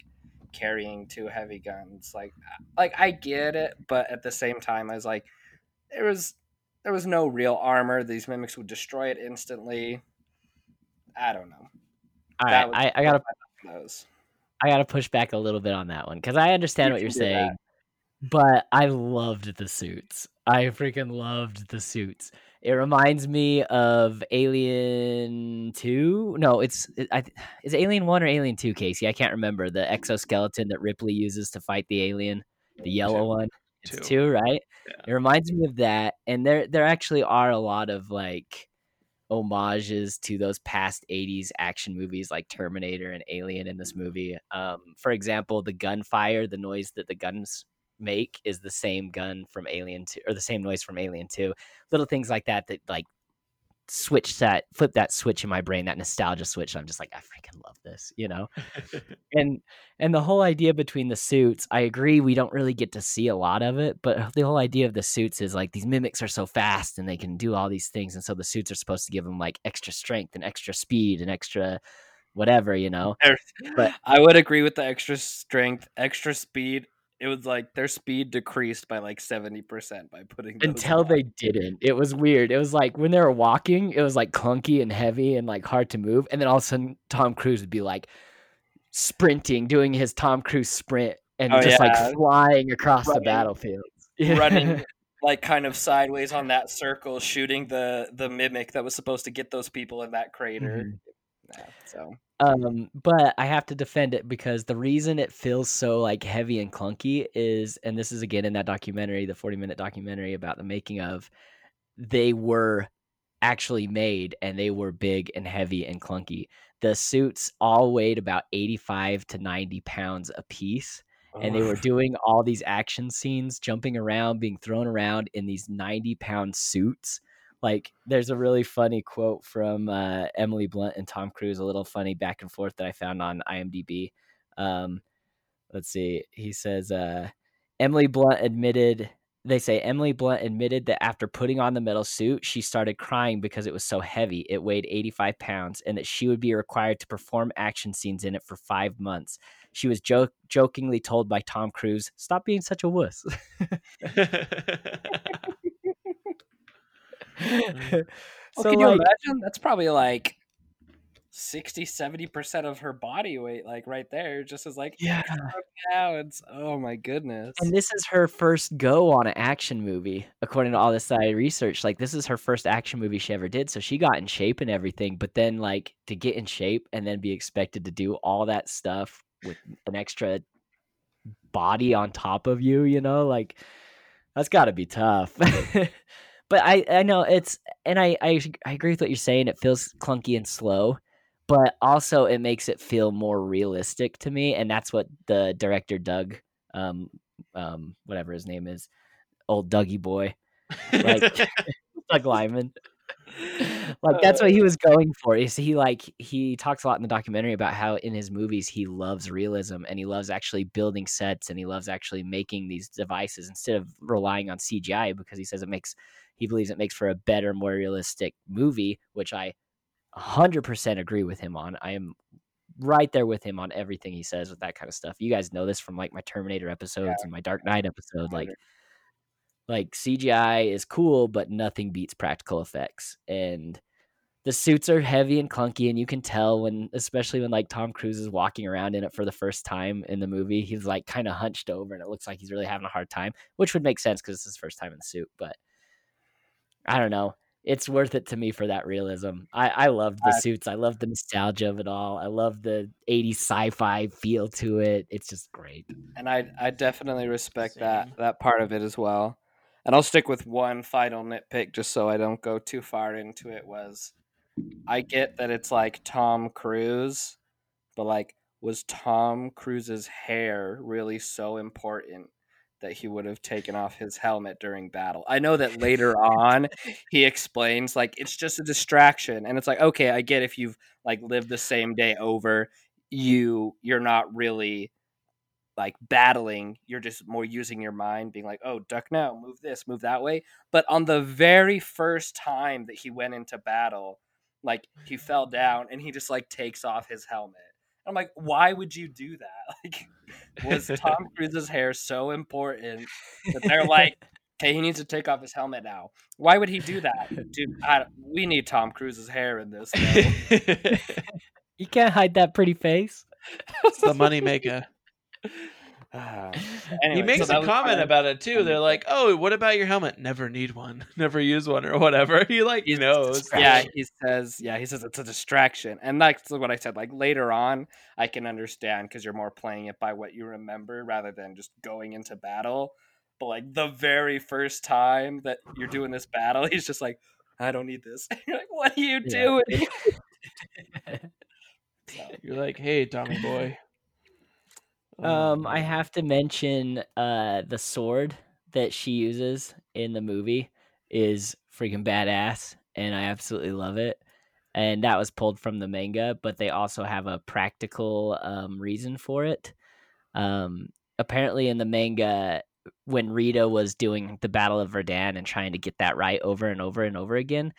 carrying two heavy guns like like i get it but at the same time i was like there was there was no real armor. These mimics would destroy it instantly. I don't know. All That right, was I, I gotta those. I gotta push back a little bit on that one because I understand You what you're do that. saying, but I loved the suits. I freaking loved the suits. It reminds me of Alien Two. No, it's it, I, is Alien One or Alien Two, Casey? I can't remember the exoskeleton that Ripley uses to fight the alien, the yellow Two. one. It's Two. two, right? Yeah. It reminds me of that, and there there actually are a lot of like homages to those past 80s action movies like Terminator and Alien in this movie. Um, for example, the gunfire, the noise that the guns make is the same gun from Alien 2 or the same noise from Alien 2. Little things like that that like switch that flip that switch in my brain, that nostalgia switch. I'm just like, I freaking love this, you know? and and the whole idea between the suits i agree we don't really get to see a lot of it but the whole idea of the suits is like these mimics are so fast and they can do all these things and so the suits are supposed to give them like extra strength and extra speed and extra whatever you know But- I would agree with the extra strength, extra speed. It was like their speed decreased by like seventy percent by putting until on. they didn't it was weird it was like when they were walking it was like clunky and heavy and like hard to move and then all of a sudden tom cruise would be like sprinting doing his tom cruise sprint and Oh, just yeah. like flying across the battlefield running like kind of sideways on that circle, shooting the the mimic that was supposed to get those people in that crater. Mhm. Yeah, so Um, but I have to defend it because the reason it feels so like heavy and clunky is, and this is again in that documentary, the 40 minute documentary about the making of, they were actually made and they were big and heavy and clunky. The suits all weighed about 85 to 90 pounds a piece and they were doing all these action scenes, jumping around, being thrown around in these 90 pound suits. Like, there's a really funny quote from uh, Emily Blunt and Tom Cruise, a little funny back and forth that I found on IMDb. Um, let's see. He says, uh, Emily Blunt admitted, they say Emily Blunt admitted that after putting on the metal suit, she started crying because it was so heavy. It weighed 85 pounds and that she would be required to perform action scenes in it for five months. She was jokingly told by Tom Cruise, "Stop being such a wuss." Mm. Well, so can you like, imagine? That's probably like 60, 70% of her body weight, like right there, just as like yeah. pounds. Oh my goodness. And this is her first go on an action movie, according to all this that I researched. Like this is her first action movie she ever did, so she got in shape and everything. But then, like to get in shape and then be expected to do all that stuff with an extra body on top of you, you know, like that's got to be tough. but I, I know it's, and I, I, I agree with what you're saying. It feels clunky and slow, but also it makes it feel more realistic to me, and that's what the director Doug, um, um, whatever his name is, old Dougie boy, like Doug Liman. Like that's what he was going for. Is he like he talks a lot in the documentary about how in his movies he loves realism and he loves actually building sets and he loves actually making these devices instead of relying on CGI because he says it makes he believes it makes for a better, more realistic movie, which I 100% agree with him on. I am right there with him on everything he says with that kind of stuff. You guys know this from like my Terminator episodes and my Dark Knight episode. Like, like CGI is cool, but nothing beats practical effects. And the suits are heavy and clunky, and you can tell when, especially when like Tom Cruise is walking around in it for the first time in the movie, he's like kind of hunched over, and it looks like he's really having a hard time, which would make sense because it's his first time in the suit. But I don't know it's worth it to me for that realism. I I loved the suits. I love the nostalgia of it all. I love the 80s sci-fi feel to it. It's just great. and I I definitely respect that that part of it as well. And I'll stick with one final nitpick just so I don't go too far into it was I get that it's like Tom Cruise, but like was Tom Cruise's hair really so important that he would have taken off his helmet during battle? I know that later on he explains like it's just a distraction and it's like okay, I get if you've like lived the same day over, you you're not really like battling you're just more using your mind being like oh duck now move this move that way but on the very first time that he went into battle like he fell down and he just like takes off his helmet i'm like why would you do that like was tom cruise's hair so important that they're like Okay, he needs to take off his helmet now. Why would he do that, dude? I, we need Tom Cruise's hair in this. though. You can't hide that pretty face. it's the money maker. Ah. he makes so a comment kinda- about it too. They're like, "Oh, what about your helmet? Never need one. Never use one, or whatever." He like He's- knows. Yeah, he says. Yeah, he says it's a distraction, and that's what I said. Like later on, I can understand because you're more playing it by what you remember rather than just going into battle. But like the very first time that you're doing this battle, he's just like, "I don't need this." you're like, "What are you Yeah. doing?" You're like, "Hey, Tommy boy." Um, I have to mention uh the sword that she uses in the movie is freaking badass and I absolutely love it. And that was pulled from the manga, but they also have a practical um reason for it. Um apparently in the manga when Rita was doing the Battle of Verdun and trying to get that right over and over and over again,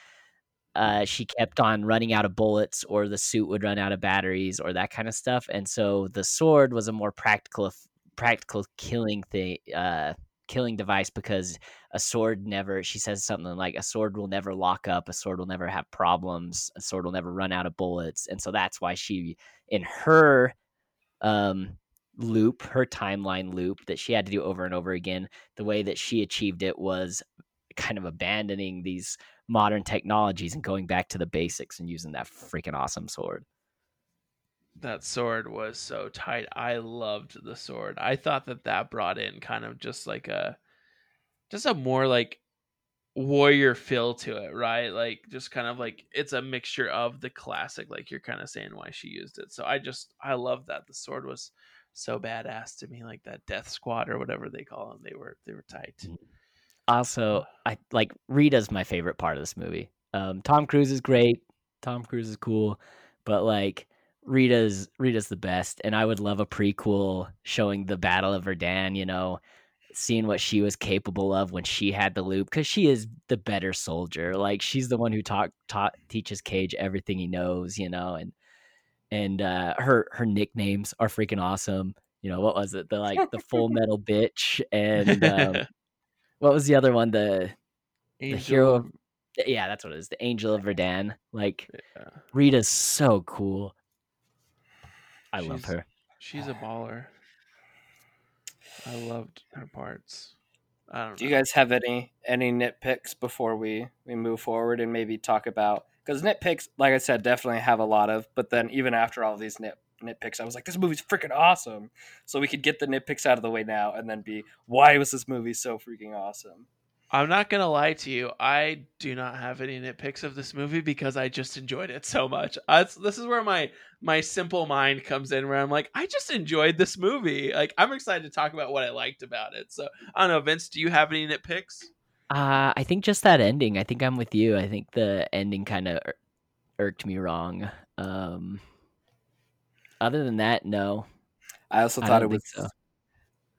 uh, she kept on running out of bullets, or the suit would run out of batteries, or that kind of stuff. And so the sword was a more practical, practical killing thing, uh, killing device because a sword never. She says something like, "A sword will never lock up. A sword will never have problems. A sword will never run out of bullets." And so that's why she, in her, um, loop, her timeline loop that she had to do over and over again, the way that she achieved it was kind of abandoning these modern technologies and going back to the basics and using that freaking awesome sword. that sword was so tight. I loved the sword. I thought that that brought in kind of just like a, just a more like warrior feel to it, right? Like just kind of like it's a mixture of the classic, like you're kind of saying why she used it. So I just I love that the sword was so badass to me, like that Death Squad or whatever they call them. They were they were tight. Mm-hmm. Also, I like Rita's my favorite part of this movie. Um, Tom Cruise is great. Tom Cruise is cool, but like Rita's Rita's the best, and I would love a prequel showing the Battle of Verdun. You know, seeing what she was capable of when she had the loop, because she is the better soldier. Like she's the one who taught taught teaches Cage everything he knows. You know, and and uh, her her nicknames are freaking awesome. You know, what was it? The like the Full Metal Bitch and. Um, what was the other one? The the hero of yeah, that's what it is. The Angel of Verdun. Like Yeah. Rita's so cool. I love her. She's a baller. I loved her parts. I don't Do you guys have any any nitpicks before we we move forward and maybe talk about because nitpicks, like I said, definitely have a lot of. But then even after all these nit nitpicks, I was like, this movie's freaking awesome. So we could get the nitpicks out of the way now, and then be why was this movie so freaking awesome? I'm not gonna lie to you. I do not have any nitpicks of this movie because I just enjoyed it so much. I, this is where my my simple mind comes in, where I'm like, I just enjoyed this movie. Like, I'm excited to talk about what I liked about it. So I don't know, Vince. Do you have any nitpicks? Uh, I think just that ending. I think I'm with you. I think the ending kind of ir- irked me wrong. Um, other than that, no. I also thought don't it was so.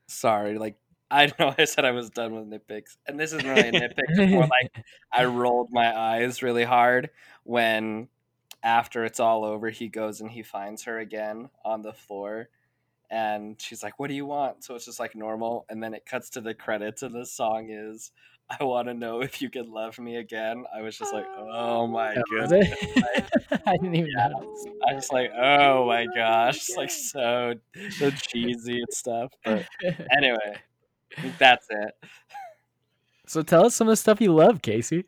sorry, like I know I said I was done with nitpicks, and this isn't really a nitpick. More like I rolled my eyes really hard when after it's all over, he goes and he finds her again on the floor. And she's like, What do you want? So it's just like normal. And then it cuts to the credits, and the song is, I want to know if you can love me again. I was just like, Oh my goodness. it? I didn't even Yeah. notice. I was like, Oh my gosh. It's like so, so cheesy and stuff. But anyway, that's it. So tell us some of the stuff you love, Casey.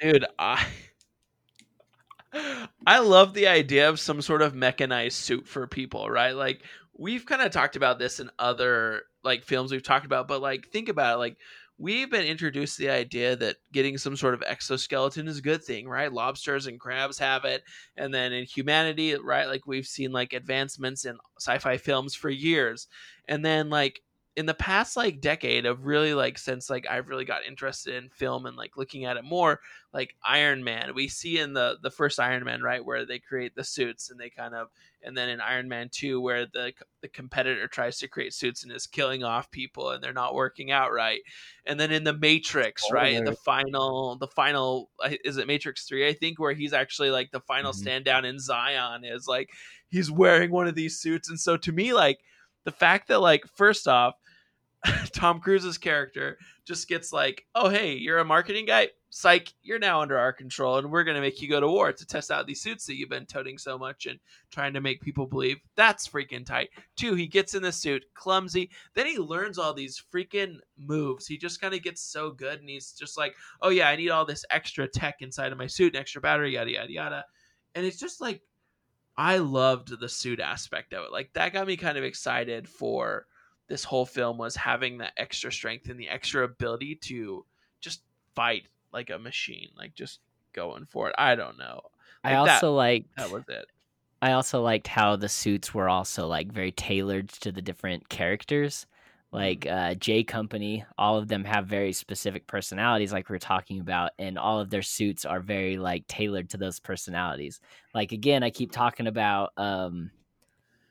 Dude, I I love the idea of some sort of mechanized suit for people, right? Like we've kind of talked about this in other like films we've talked about, but like think about it, like we've been introduced to the idea that getting some sort of exoskeleton is a good thing, right? Lobsters and crabs have it, and then in humanity, right? Like we've seen like advancements in sci-fi films for years, and then like in the past like decade of really like since like I've really got interested in film and like looking at it more like Iron Man we see in the the first Iron Man right where they create the suits and they kind of and then in Iron Man 2 where the the competitor tries to create suits and is killing off people and they're not working out right. And then in the Matrix right In the final the final is it Matrix 3 I think where he's actually like the final Mhm. stand down in Zion is like he's wearing one of these suits. And so to me like the fact that like first off Tom Cruise's character just gets like, "Oh, hey, you're a marketing guy. Psych, you're now under our control, and we're gonna make you go to war to test out these suits that you've been toting so much and trying to make people believe." That's freaking tight. Two, he gets in the suit, clumsy. Then he learns all these freaking moves. He just kind of gets so good, and he's just like, "Oh yeah, I need all this extra tech inside of my suit, and extra battery, yada yada yada." And it's just like, I loved the suit aspect of it. Like that got me kind of excited for this whole film was having that extra strength and the extra ability to just fight like a machine, like just going for it. I don't know. I Like, that- also like That was it. I also liked how the suits were also like very tailored to the different characters. Like uh, J Company, all of them have very specific personalities, like we are talking about, and all of their suits are very like tailored to those personalities. Like again, I keep talking about. Um,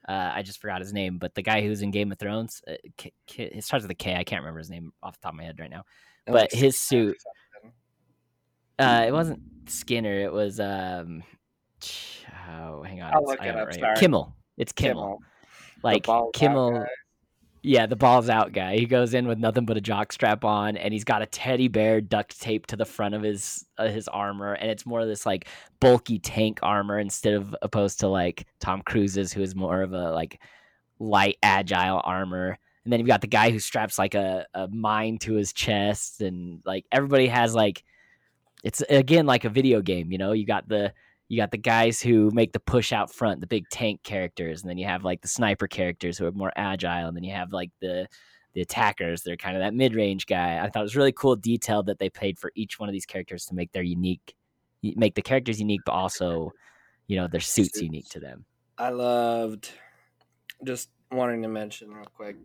uh, I just forgot his name, but the guy who's in Game of Thrones, uh, K- K- it starts with a K. I can't remember his name off the top of my head right now. But like, his suit, uh, it wasn't Skinner. It was um. Oh, hang on. I'll look it up, right Kimmel. It's Kimmel. Like balls out Kimmel. Yeah, the balls out guy. He goes in with nothing but a jock strap on, and he's got a teddy bear duct taped to the front of his uh, his armor, and it's more of this like bulky tank armor instead of opposed to like Tom Cruise's, who is more of a like light agile armor. And then you've got the guy who straps like a, a mine to his chest, and like everybody has like it's again like a video game. You know, you got the you got the guys who make the push out front, the big tank characters, and then you have like the sniper characters who are more agile, and then you have like the the attackers. They're kind of that mid range guy. I thought it was really cool detail that they played for each one of these characters to make their unique, make the characters unique, but also, you know, their suits Suits. unique to them. I loved just wanting to mention real quick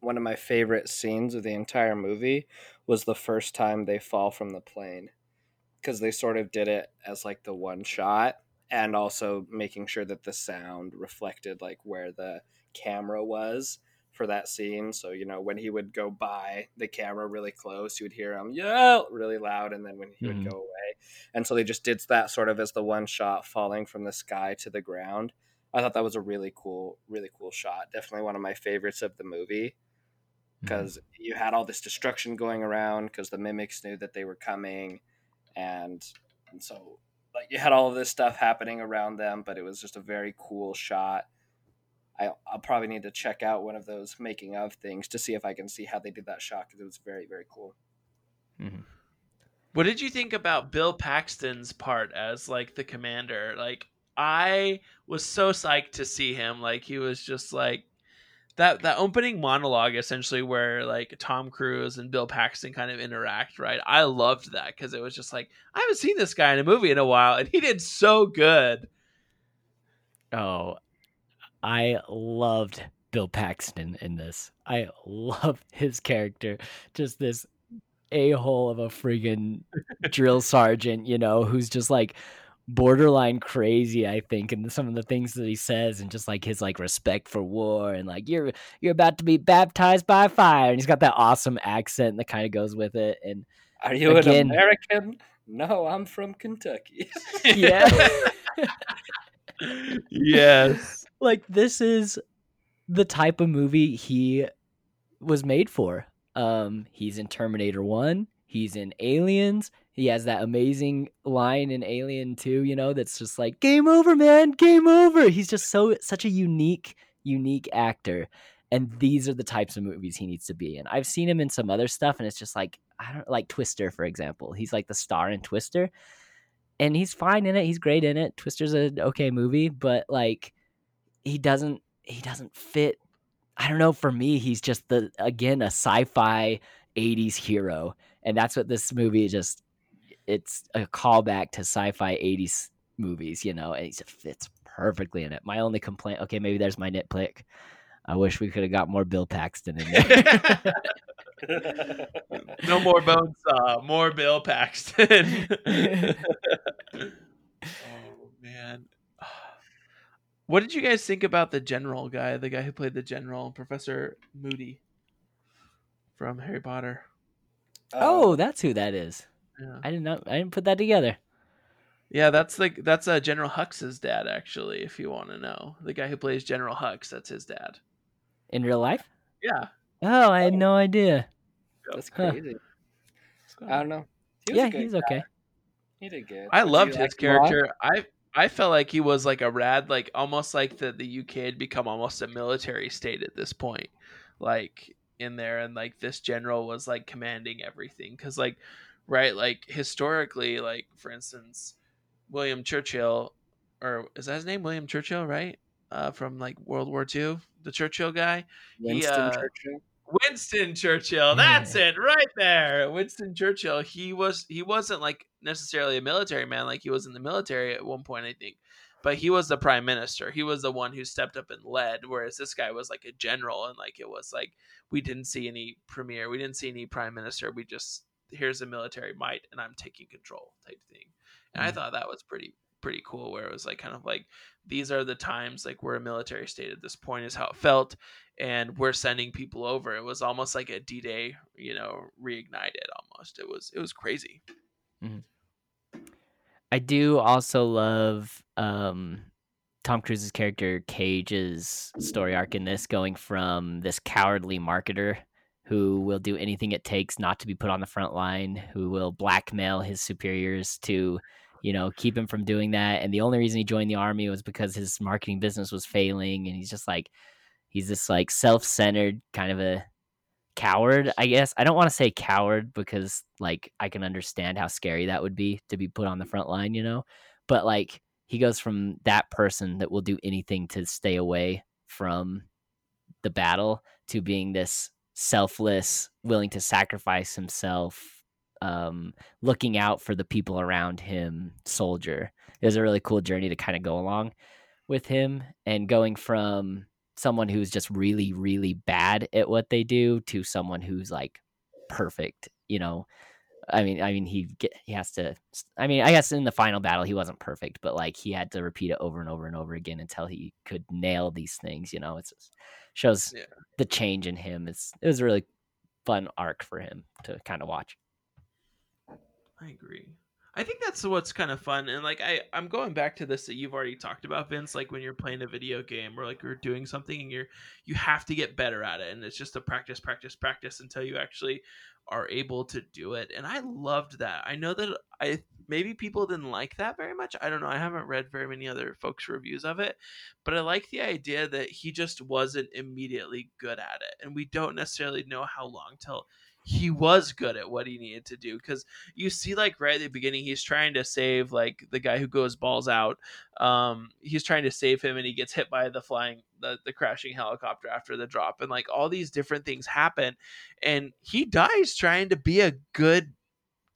one of my favorite scenes of the entire movie was the first time they fall from the plane because they sort of did it as like the one shot and also making sure that the sound reflected like where the camera was for that scene. So you know when he would go by the camera really close you would hear him yell really loud and then when he Mhm. would go away. And so they just did that sort of as the one shot falling from the sky to the ground. I thought that was a really cool, really cool shot. Definitely one of my favorites of the movie because you had all this destruction going around because the mimics knew that they were coming, and, and so like you had all of this stuff happening around them, but it was just a very cool shot. I, I'll probably need to check out one of those making of things to see if I can see how they did that shot because it was very, very cool. Mm-hmm. What did you think about Bill Paxton's part as like the commander? Like I was so psyched to see him. Like he was just like that that opening monologue essentially where like Tom Cruise and Bill Paxton kind of interact, right? I loved that because it was just like I haven't seen this guy in a movie in a while and he did so good. Oh, I loved Bill Paxton in this. I love his character. Just this a hole of a friggin' drill sergeant, you know, who's just like borderline crazy, I think, and some of the things that he says, and just like his like respect for war, and like you're you're about to be baptized by fire, and he's got that awesome accent that kind of goes with it, and Are you Again- an American? No, I'm from Kentucky. yeah. yes. like this is the type of movie he was made for. Um, he's in Terminator One. He's in Aliens. He has that amazing line in Alien Two. You know, that's just like "Game over, man! Game over." He's just so such a unique, unique actor. And these are the types of movies he needs to be in. I've seen him in some other stuff, and it's just like I don't like Twister, for example. He's like the star in Twister, and he's fine in it. He's great in it. Twister's an okay movie, but like he doesn't he doesn't fit i don't know for me he's just the again a sci-fi 80s hero and that's what this movie just it's a callback to sci-fi 80s movies you know and he just fits perfectly in it my only complaint okay maybe there's my nitpick i wish we could have got more bill paxton in there no more bone saw, more Bill Paxton. oh man. What did you guys think about the general guy, the guy who played the general, Professor Moody from Harry Potter? oh, oh that's who that is Yeah. i didn't know i didn't put that together Yeah, that's like that's uh, General Hux's dad actually, if you want to know. The guy who plays General Hux, that's his dad. in real life Yeah. oh i had no idea that's Huh. crazy. I don't know. He yeah, he's guy. okay. He did good. I Did loved his like him a lot? character. I I felt like he was like a rad, like almost like the the UK had become almost a military state at this point, like in there, and like this general was like commanding everything. Because like, right, like historically, like for instance, William Churchill, or is that his name, William Churchill, right? Uh, from like World War II, the Churchill guy. Winston uh, Churchill. Winston Churchill. That's it right there. Winston Churchill. He was he wasn't like necessarily a military man like he was in the military at one point I think. But he was the prime minister. He was the one who stepped up and led whereas this guy was like a general and like it was like we didn't see any premier, we didn't see any prime minister. We just here's a military might and I'm taking control type thing. And I Mhm. thought that was pretty pretty cool where it was like kind of like these are the times like we're a military state at this point is how it felt and we're sending people over it was almost like a d-day you know reignited almost it was it was crazy I do also love um, Tom Cruise's character Cage's story arc in this, going from this cowardly marketer who will do anything it takes not to be put on the front line, who will blackmail his superiors to, you know, keep him from doing that. And the only reason he joined the army was because his marketing business was failing, and he's just like, he's this like self-centered kind of a coward i guess i don't want to say coward because like i can understand how scary that would be to be put on the front line you know but like he goes from that person that will do anything to stay away from the battle to being this selfless willing to sacrifice himself um looking out for the people around him soldier. It was a really cool journey to kind of go along with him and going from someone who's just really really bad at what they do to someone who's like perfect you know i mean i mean he get, he has to i mean i guess in the final battle he wasn't perfect but like he had to repeat it over and over and over again until he could nail these things you know? It just shows Yeah. the change in him. It's it was a really fun arc for him to kind of watch. I agree i think that's what's kind of fun and like i i'm going back to this that you've already talked about vince like when you're playing a video game or like you're doing something and you're you have to get better at it and it's just a practice practice practice until you actually are able to do it and i loved that. I know that i maybe people didn't like that very much i don't know i haven't read very many other folks reviews of it but i like the idea that he just wasn't immediately good at it and we don't necessarily know how long till he was good at what he needed to do because you see like right at the beginning he's trying to save like the guy who goes balls out um he's trying to save him and he gets hit by the flying the, the crashing helicopter after the drop and like all these different things happen and he dies trying to be a good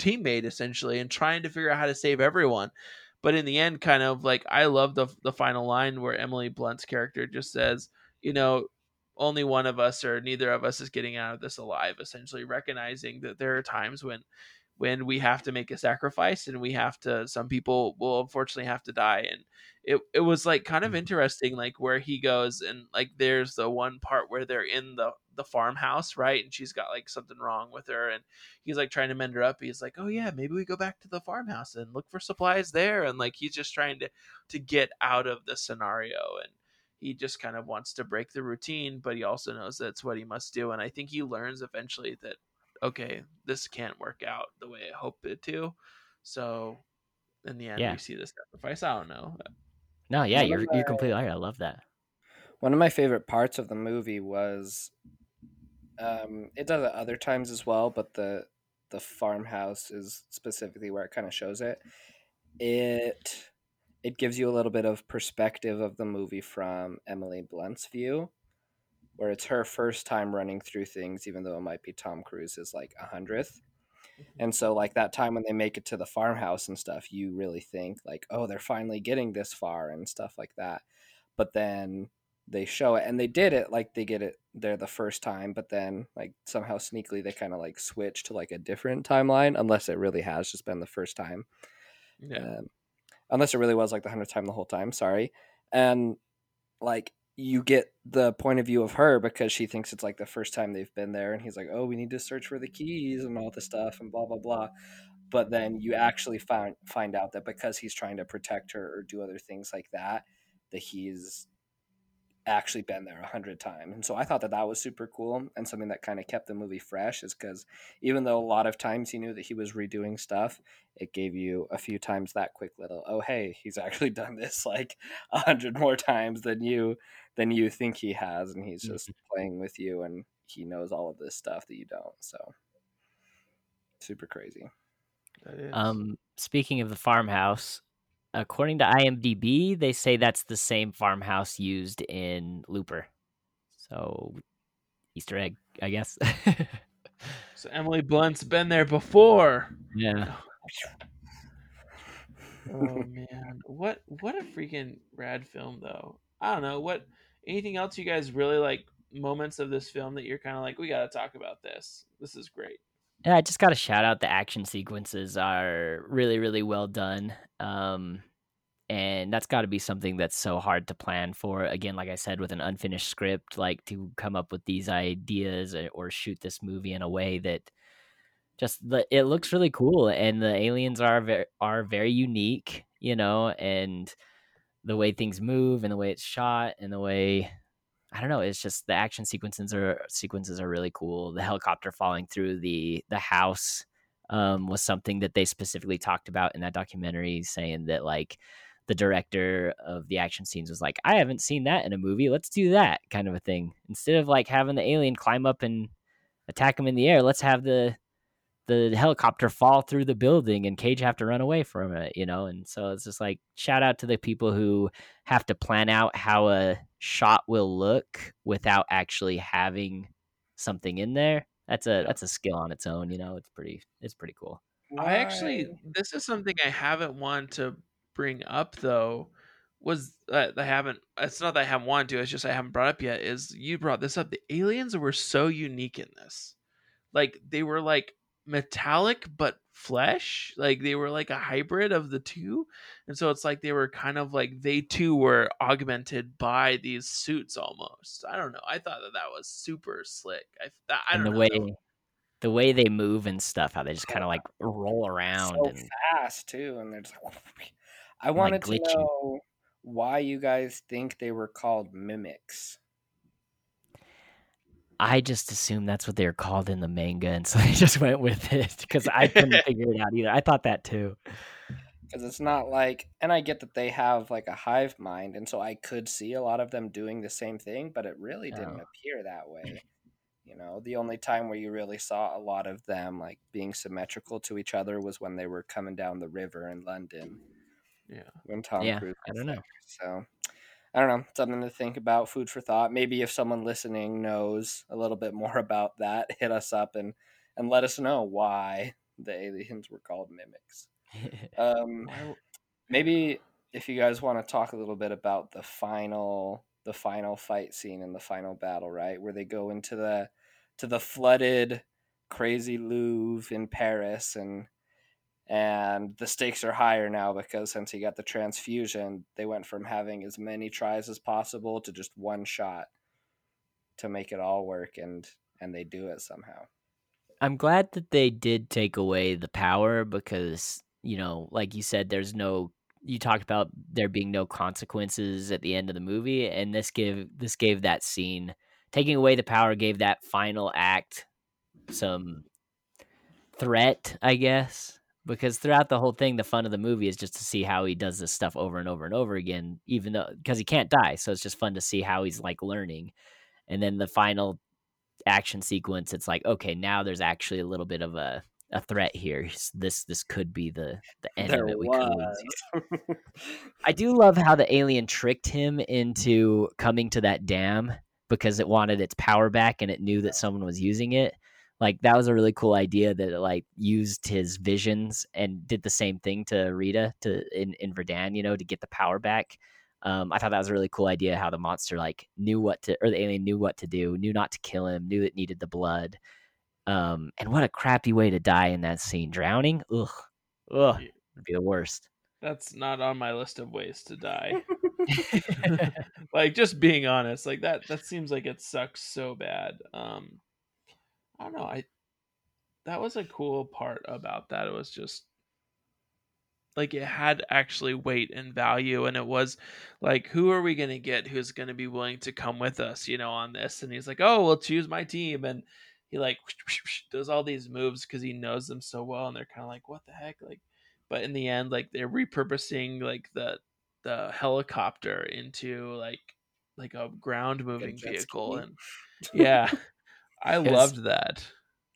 teammate essentially and trying to figure out how to save everyone but in the end kind of like i love the the final line where emily blunt's character just says you know only one of us or neither of us is getting out of this alive essentially recognizing that there are times when when we have to make a sacrifice and we have to some people will unfortunately have to die. And it, it was like kind of mm-hmm. interesting like where he goes and like there's the one part where they're in the the farmhouse right? And she's got like something wrong with her and he's like trying to mend her up. He's like oh yeah maybe we go back to the farmhouse and look for supplies there. And like he's just trying to to get out of the scenario. And he just kind of wants to break the routine but he also knows that's what he must do and i think he learns eventually that okay this can't work out the way i hoped it to so in the end Yeah. we see the sacrifice i don't know no yeah One you're you're completely right i love that One of my favorite parts of the movie was, um, it does it other times as well, but the the farmhouse is specifically where it kind of shows it. It it gives you a little bit of perspective of the movie from Emily Blunt's view, where it's her first time running through things, even though it might be Tom Cruise's like a hundredth. And so, like that time when they make it to the farmhouse and stuff, you really think like, oh, they're finally getting this far and stuff like that. But then they show it, and they did it like they get it there the first time, but then like somehow sneakily they kind of like switch to like a different timeline, unless it really has just been the first time. yeah Um, unless it really was like the hundredth time the whole time. Sorry, and like you get the point of view of her because she thinks it's like the first time they've been there, and he's like, "Oh, we need to search for the keys and all this stuff and blah blah blah." But then you actually find find out that because he's trying to protect her or do other things like that, that he's actually been there a hundred times. And so I thought that that was super cool and something that kind of kept the movie fresh is because even though a lot of times he knew that he was redoing stuff, it gave you a few times that quick little, oh hey, he's actually done this like a hundred more times than you than you think he has, and he's just mm-hmm. playing with you and he knows all of this stuff that you don't. So super crazy. Um, speaking of the farmhouse, according to IMDb, they say that's the same farmhouse used in Looper. So Easter egg, I guess. so Emily Blunt's been there before. Yeah. oh man, what what a freaking rad film though. I don't know what anything else you guys really like moments of this film that you're kind of like we got to talk about this. This is great. Yeah, I just got to shout out the action sequences are really, really well done. Um, and that's got to be something that's so hard to plan for. Again, like I said, with an unfinished script, like to come up with these ideas or, shoot this movie in a way that just the it looks really cool, and the aliens are very are very unique, you know, and the way things move and the way it's shot and the way I don't know. It's just the action sequences are sequences are really cool. The helicopter falling through the the house um, was something that they specifically talked about in that documentary, saying that like the director of the action scenes was like, I haven't seen that in a movie. Let's do that kind of a thing. Instead of like having the alien climb up and attack him in the air, let's have the the helicopter fall through the building and Cage have to run away from it, you know? And so it's just like shout out to the people who have to plan out how a shot will look without actually having something in there. That's a that's a skill on its own, you know. It's pretty it's pretty cool. I actually this is something I haven't wanted to bring up though was that I haven't it's not that I haven't wanted to, it's just I haven't brought up yet is you brought this up. The aliens were so unique in this. Like they were like metallic but flesh like they were like a hybrid of the two and so it's like they were kind of like they too were augmented by these suits almost. I don't know. I thought that that was super slick. I, I don't and the know. way the way they move and stuff how they just kind of like roll around so and fast too and they're just like i wanted like to know why you guys think they were called mimics I just assumed that's what they were called in the manga, and so I just went with it because I couldn't figure it out either. I thought that too. Because it's not like, and I get that they have like a hive mind, and so I could see a lot of them doing the same thing, but it really didn't oh. appear that way. You know, the only time where you really saw a lot of them like being symmetrical to each other was when they were coming down the river in London. Yeah, when Tom yeah, Cruise. I don't know. So I don't know, something to think about, food for thought. Maybe if someone listening knows a little bit more about that, hit us up and and let us know why the aliens were called mimics. um, maybe if you guys want to talk a little bit about the final the final fight scene in the final battle, right, where they go into the to the flooded crazy Louvre in Paris and and the stakes are higher now because since he got the transfusion, they went from having as many tries as possible to just one shot to make it all work and and they do it somehow. I'm glad that they did take away the power because, you know, like you said there's no you talked about there being no consequences at the end of the movie and this gave this gave that scene taking away the power gave that final act some threat, I guess because throughout the whole thing the fun of the movie is just to see how he does this stuff over and over and over again even though because he can't die so it's just fun to see how he's like learning. And then the final action sequence it's like okay now there's actually a little bit of a a threat here. This this could be the the end there of it we could i do love how the alien tricked him into coming to that dam because it wanted its power back and it knew that someone was using it like that was a really cool idea that it, like used his visions and did the same thing to Rita to in in Verdun, you know, to get the power back. Um, I thought that was a really cool idea how the monster like knew what to or the alien knew what to do, knew not to kill him, knew it needed the blood. Um, and what a crappy way to die in that scene, drowning. Ugh, ugh, would be the worst. That's not on my list of ways to die. like just being honest, like that that seems like it sucks so bad. Um I don't know. I that was a cool part about that. It was just like it had actually weight and value and it was like who are we going to get who's going to be willing to come with us you know on this and he's like oh well choose my team and he like does all these moves because he knows them so well and they're kind of like what the heck like but in the end like they're repurposing like the the helicopter into like like a ground moving vehicle ski. and yeah i was- loved that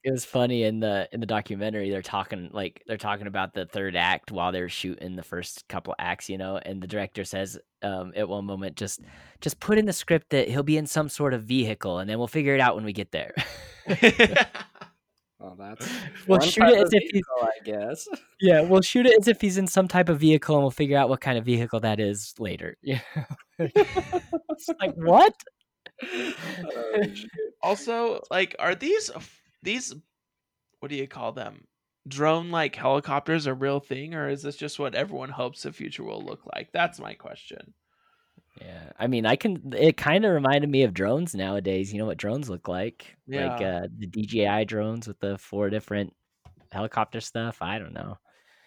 It was funny in the in the documentary. They're talking like they're talking about the third act while they're shooting the first couple acts, you know. And the director says um, at one moment, just just put in the script that he'll be in some sort of vehicle, and then we'll figure it out when we get there. Well, that's We'll shoot it as of if he's- vehicle, I guess. yeah, we'll shoot it as if he's in some type of vehicle, and we'll figure out what kind of vehicle that is later. Yeah, it's like what? Oh, shoot. Also like are these these what do you call them drone like helicopters a real thing or is this just what everyone hopes the future will look like that's my question Yeah, I mean, I can. It kind of reminded me of drones nowadays. You know what drones look like? Like Yeah. uh, the DJI drones with the four different helicopter stuff. I don't know.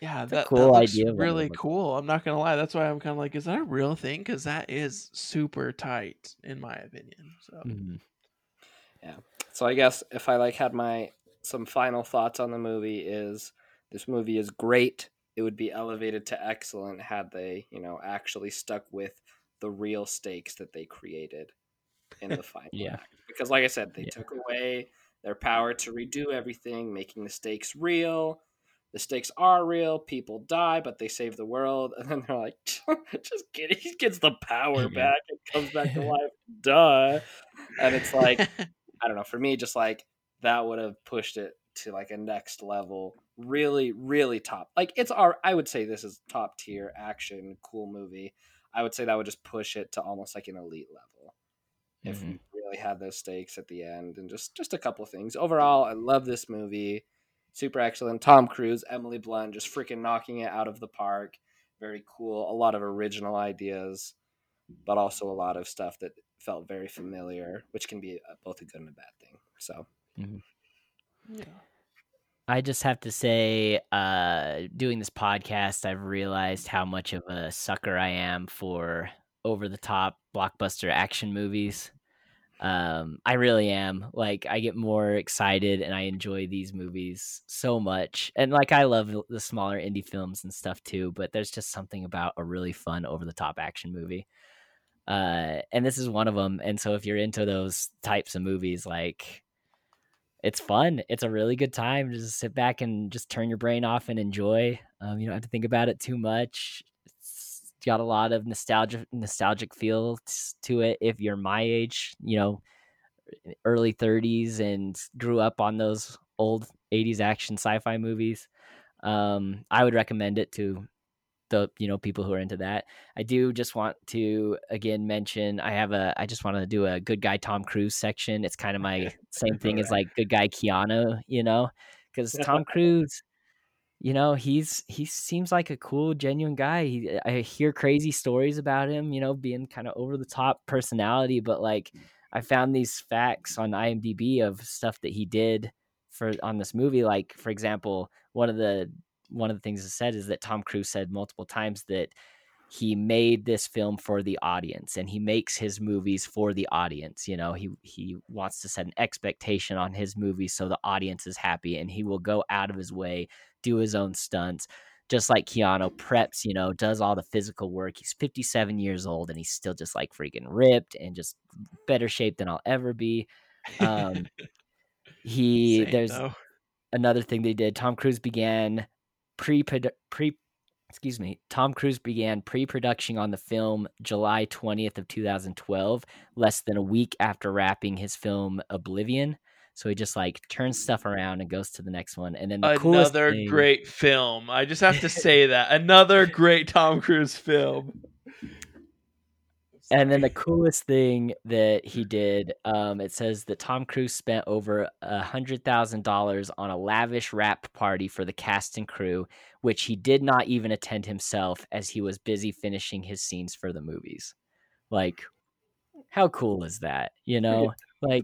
yeah a that, cool that idea of what it really cool i'm not gonna lie that's why i'm kind of like is that a real thing because that is super tight in my opinion so Mhm. So I guess if I like had my some final thoughts on the movie is this movie is great. It would be elevated to excellent had they, you know, actually stuck with the real stakes that they created in the final Yeah. act. Because like I said, they Yeah. took away their power to redo everything, making the stakes real. The stakes are real. People die, but they save the world. And then they're like, just kidding. He gets the power back and comes back to life. Duh. And it's like, I don't know. For me, just like that would have pushed it to like a next level. Really, really top. Like it's our. I would say this is top tier action, cool movie. I would say that would just push it to almost like an elite level if we mm-hmm. really had those stakes at the end and just just a couple things. Overall, I love this movie. Super excellent. Tom Cruise, Emily Blunt, just freaking knocking it out of the park. Very cool. A lot of original ideas, but also a lot of stuff that felt very familiar, which can be a- both a good and a bad thing. So yeah. I just have to say, uh, doing this podcast, I've realized how much of a sucker I am for over the top blockbuster action movies. Um, I really am. Like, I get more excited and I enjoy these movies so much. And like, I love the- the smaller indie films and stuff too, but there's just something about a really fun over the top action movie. Uh, and this is one of them. And so, if you're into those types of movies, like, it's fun. It's a really good time. Just sit back and just turn your brain off and enjoy. Um, you don't have to think about it too much. It's got a lot of nostalgia, nostalgic feel to it. If you're my age, you know, early 30s and grew up on those old 80s action sci-fi movies, um, I would recommend it to the you know people who are into that. I do just want to again mention I have a I just want to do a good guy Tom Cruise section. It's kind of my same thing as like good guy Keanu, you know, because Tom Cruise, you know, he's he seems like a cool, genuine guy. He, I hear crazy stories about him, you know, being kind of over the top personality, but like mm. I found these facts on IMDb of stuff that he did for on this movie. Like for example, one of the one of the things it said is that Tom Cruise said multiple times that he made this film for the audience and he makes his movies for the audience you know he he wants to set an expectation on his movies so the audience is happy and he will go out of his way do his own stunts. Just like Keanu preps you know does all the physical work. He's 57 years old and he's still just like freaking ripped and just better shape than I'll ever be. Um he Same, there's though. another thing they did. Tom cruise began pre pre excuse me tom cruise began pre-production on the film july 20th of 2012 less than a week after wrapping his film oblivion. So he just like turns stuff around and goes to the next one. And then the another thing- great film. I just have to say that. Another great tom cruise film And then the coolest thing that he did, um, it says that Tom Cruise spent over a hundred thousand dollars on a lavish wrap party for the cast and crew, which he did not even attend himself as he was busy finishing his scenes for the movies. Like, how cool is that? You know, like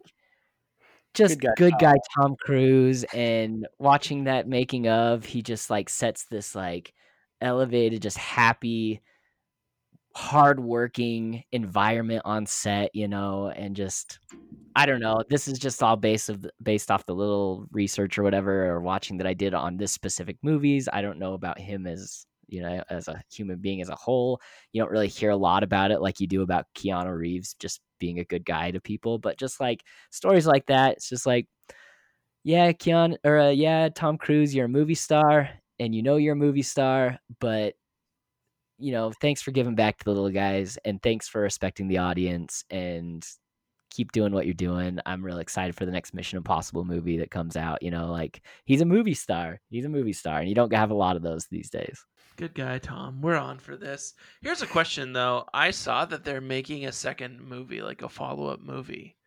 just guy good guy, Tom. Tom Cruise, and watching that making of, he just like sets this like elevated, just happy, hardworking environment on set, you know, and just I don't know. This is just all based of based off the little research or whatever or watching that I did on this specific movies. I don't know about him as you know as a human being as a whole. You don't really hear a lot about it like you do about Keanu Reeves just being a good guy to people, but just like stories like that, it's just like yeah, Keanu or uh, yeah, Tom Cruise, you're a movie star and you know you're a movie star, but you know, thanks for giving back to the little guys and thanks for respecting the audience and keep doing what you're doing. I'm really excited for the next Mission Impossible movie that comes out. You know, like he's a movie star. He's a movie star, and you don't have a lot of those these days. Good guy, Tom. We're on for this. Here's a question though. I saw that they're making a second movie, like a follow-up movie.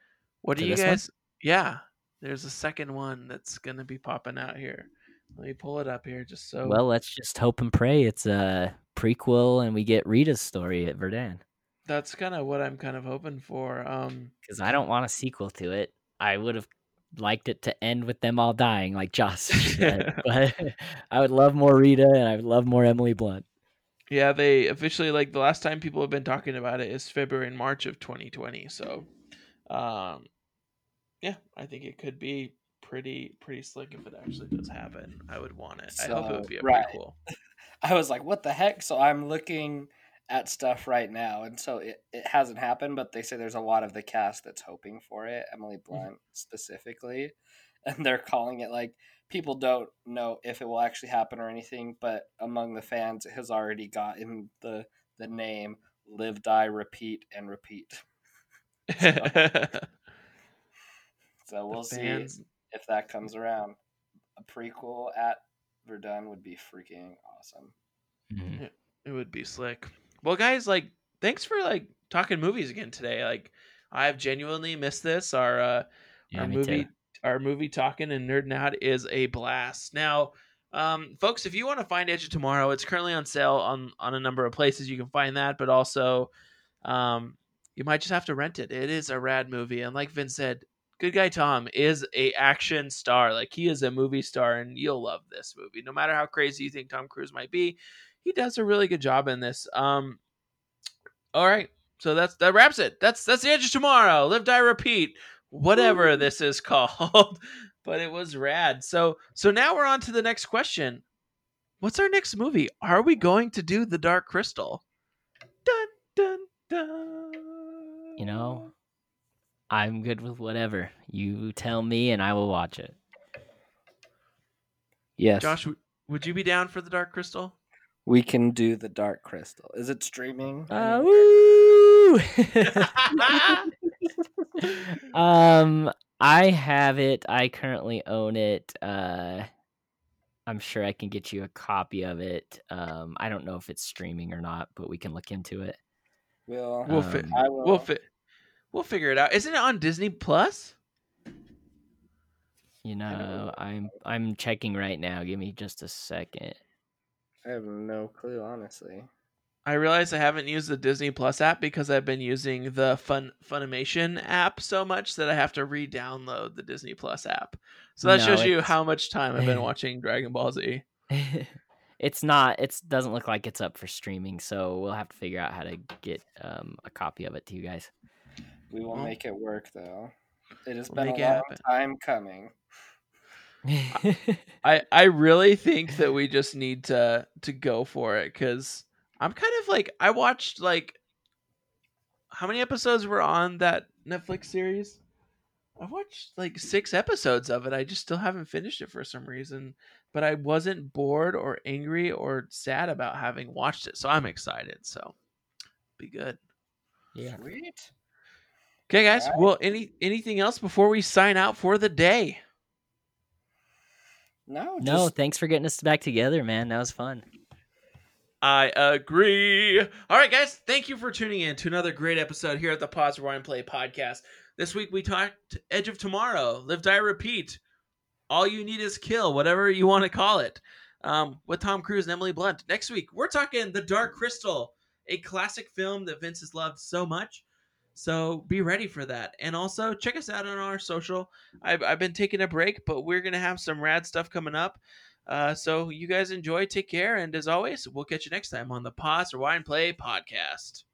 What do you this one? guys? Yeah, there's a second one that's gonna be popping out here. Let me pull it up here, just so. Well, let's just hope and pray it's a prequel and we get Rita's story at Verdun. that's kind of what I'm kind of hoping for. Um, Because I don't want a sequel to it. I would have liked it to end with them all dying, like Josh said. but I would love more Rita and I would love more Emily Blunt. yeah, they officially like the last time people have been talking about it is February and March of 2020. So, um, yeah, I think it could be pretty pretty slick if it actually does happen. I would want it. I hope it would be a right. prequel. I was like, what the heck? So I'm looking at stuff right now, and so it, it hasn't happened, but they say there's a lot of the cast that's hoping for it, Emily mm-hmm. Blunt specifically, and they're calling it like people don't know if it will actually happen or anything, but among the fans, it has already gotten the the name Live, Die, Repeat, and Repeat. So we'll see if that comes around. A prequel at Verdun would be freaking awesome. Mhm. It would be slick. Well, guys, like, thanks for like talking movies again today. Like, I've genuinely missed this. Our uh, Yeah, our movie, too. our movie talking and nerding out is a blast. Now, um, folks, if you want to find Edge of Tomorrow, it's currently on sale on on a number of places. You can find that, but also, um, you might just have to rent it. It is a rad movie, and like Vince said, Good Guy Tom is a action star. Like he is a movie star, and you'll love this movie. No matter how crazy you think Tom Cruise might be, he does a really good job in this. Um, all right, so that's that wraps it. That's that's the edge of tomorrow. Live, die, repeat. Whatever this is called, but it was rad. So so now we're on to the next question. What's our next movie? Are we going to do the Dark Crystal? Dun dun dun. You know, I'm good with whatever. You tell me and I will watch it. Yes. Josh, w- would you be down for the Dark Crystal? We can do the Dark Crystal. Is it streaming? Uh, woo! um, I have it. I currently own it. Uh, I'm sure I can get you a copy of it. Um, I don't know if it's streaming or not, but we can look into it. we'll, We'll fit. Um, I will. We'll fit. We'll figure it out. Isn't it on Disney Plus? You know. know, I'm I'm checking right now. Give me just a second. I have no clue, honestly. I realize I haven't used the Disney Plus app because I've been using the Fun Funimation app so much that I have to re-download the Disney Plus app. So that No, shows you how much time I've been watching Dragon Ball Z. it's not. It doesn't look like it's up for streaming, so we'll have to figure out how to get um, a copy of it to you guys. We will Well, make it work, though. It has we'll been a long happen. time coming. I I really think that we just need to to go for it because I'm kind of like I watched like how many episodes were on that Netflix series? I watched like six episodes of it. I just still haven't finished it for some reason, but I wasn't bored or angry or sad about having watched it, so I'm excited. So be good. yeah. Sweet. Okay, guys. Alright. Well, any anything else before we sign out for the day? No, No, thanks for getting us back together, man. That was fun. I agree. All right, guys. Thank you for tuning in to another great episode here at the Pause Rewind Play podcast. This week we talked Edge of Tomorrow, Live, Die, Repeat. All you need is kill, whatever you want to call it, um, with Tom Cruise and Emily Blunt. Next week we're talking The Dark Crystal, a classic film that Vince has loved so much. So be ready for that. And also check us out on our social. I've, I've been taking a break, but we're going to have some rad stuff coming up. Uh, so you guys enjoy, take care, and as always, we'll catch you next time on the Pause Rewind Play podcast.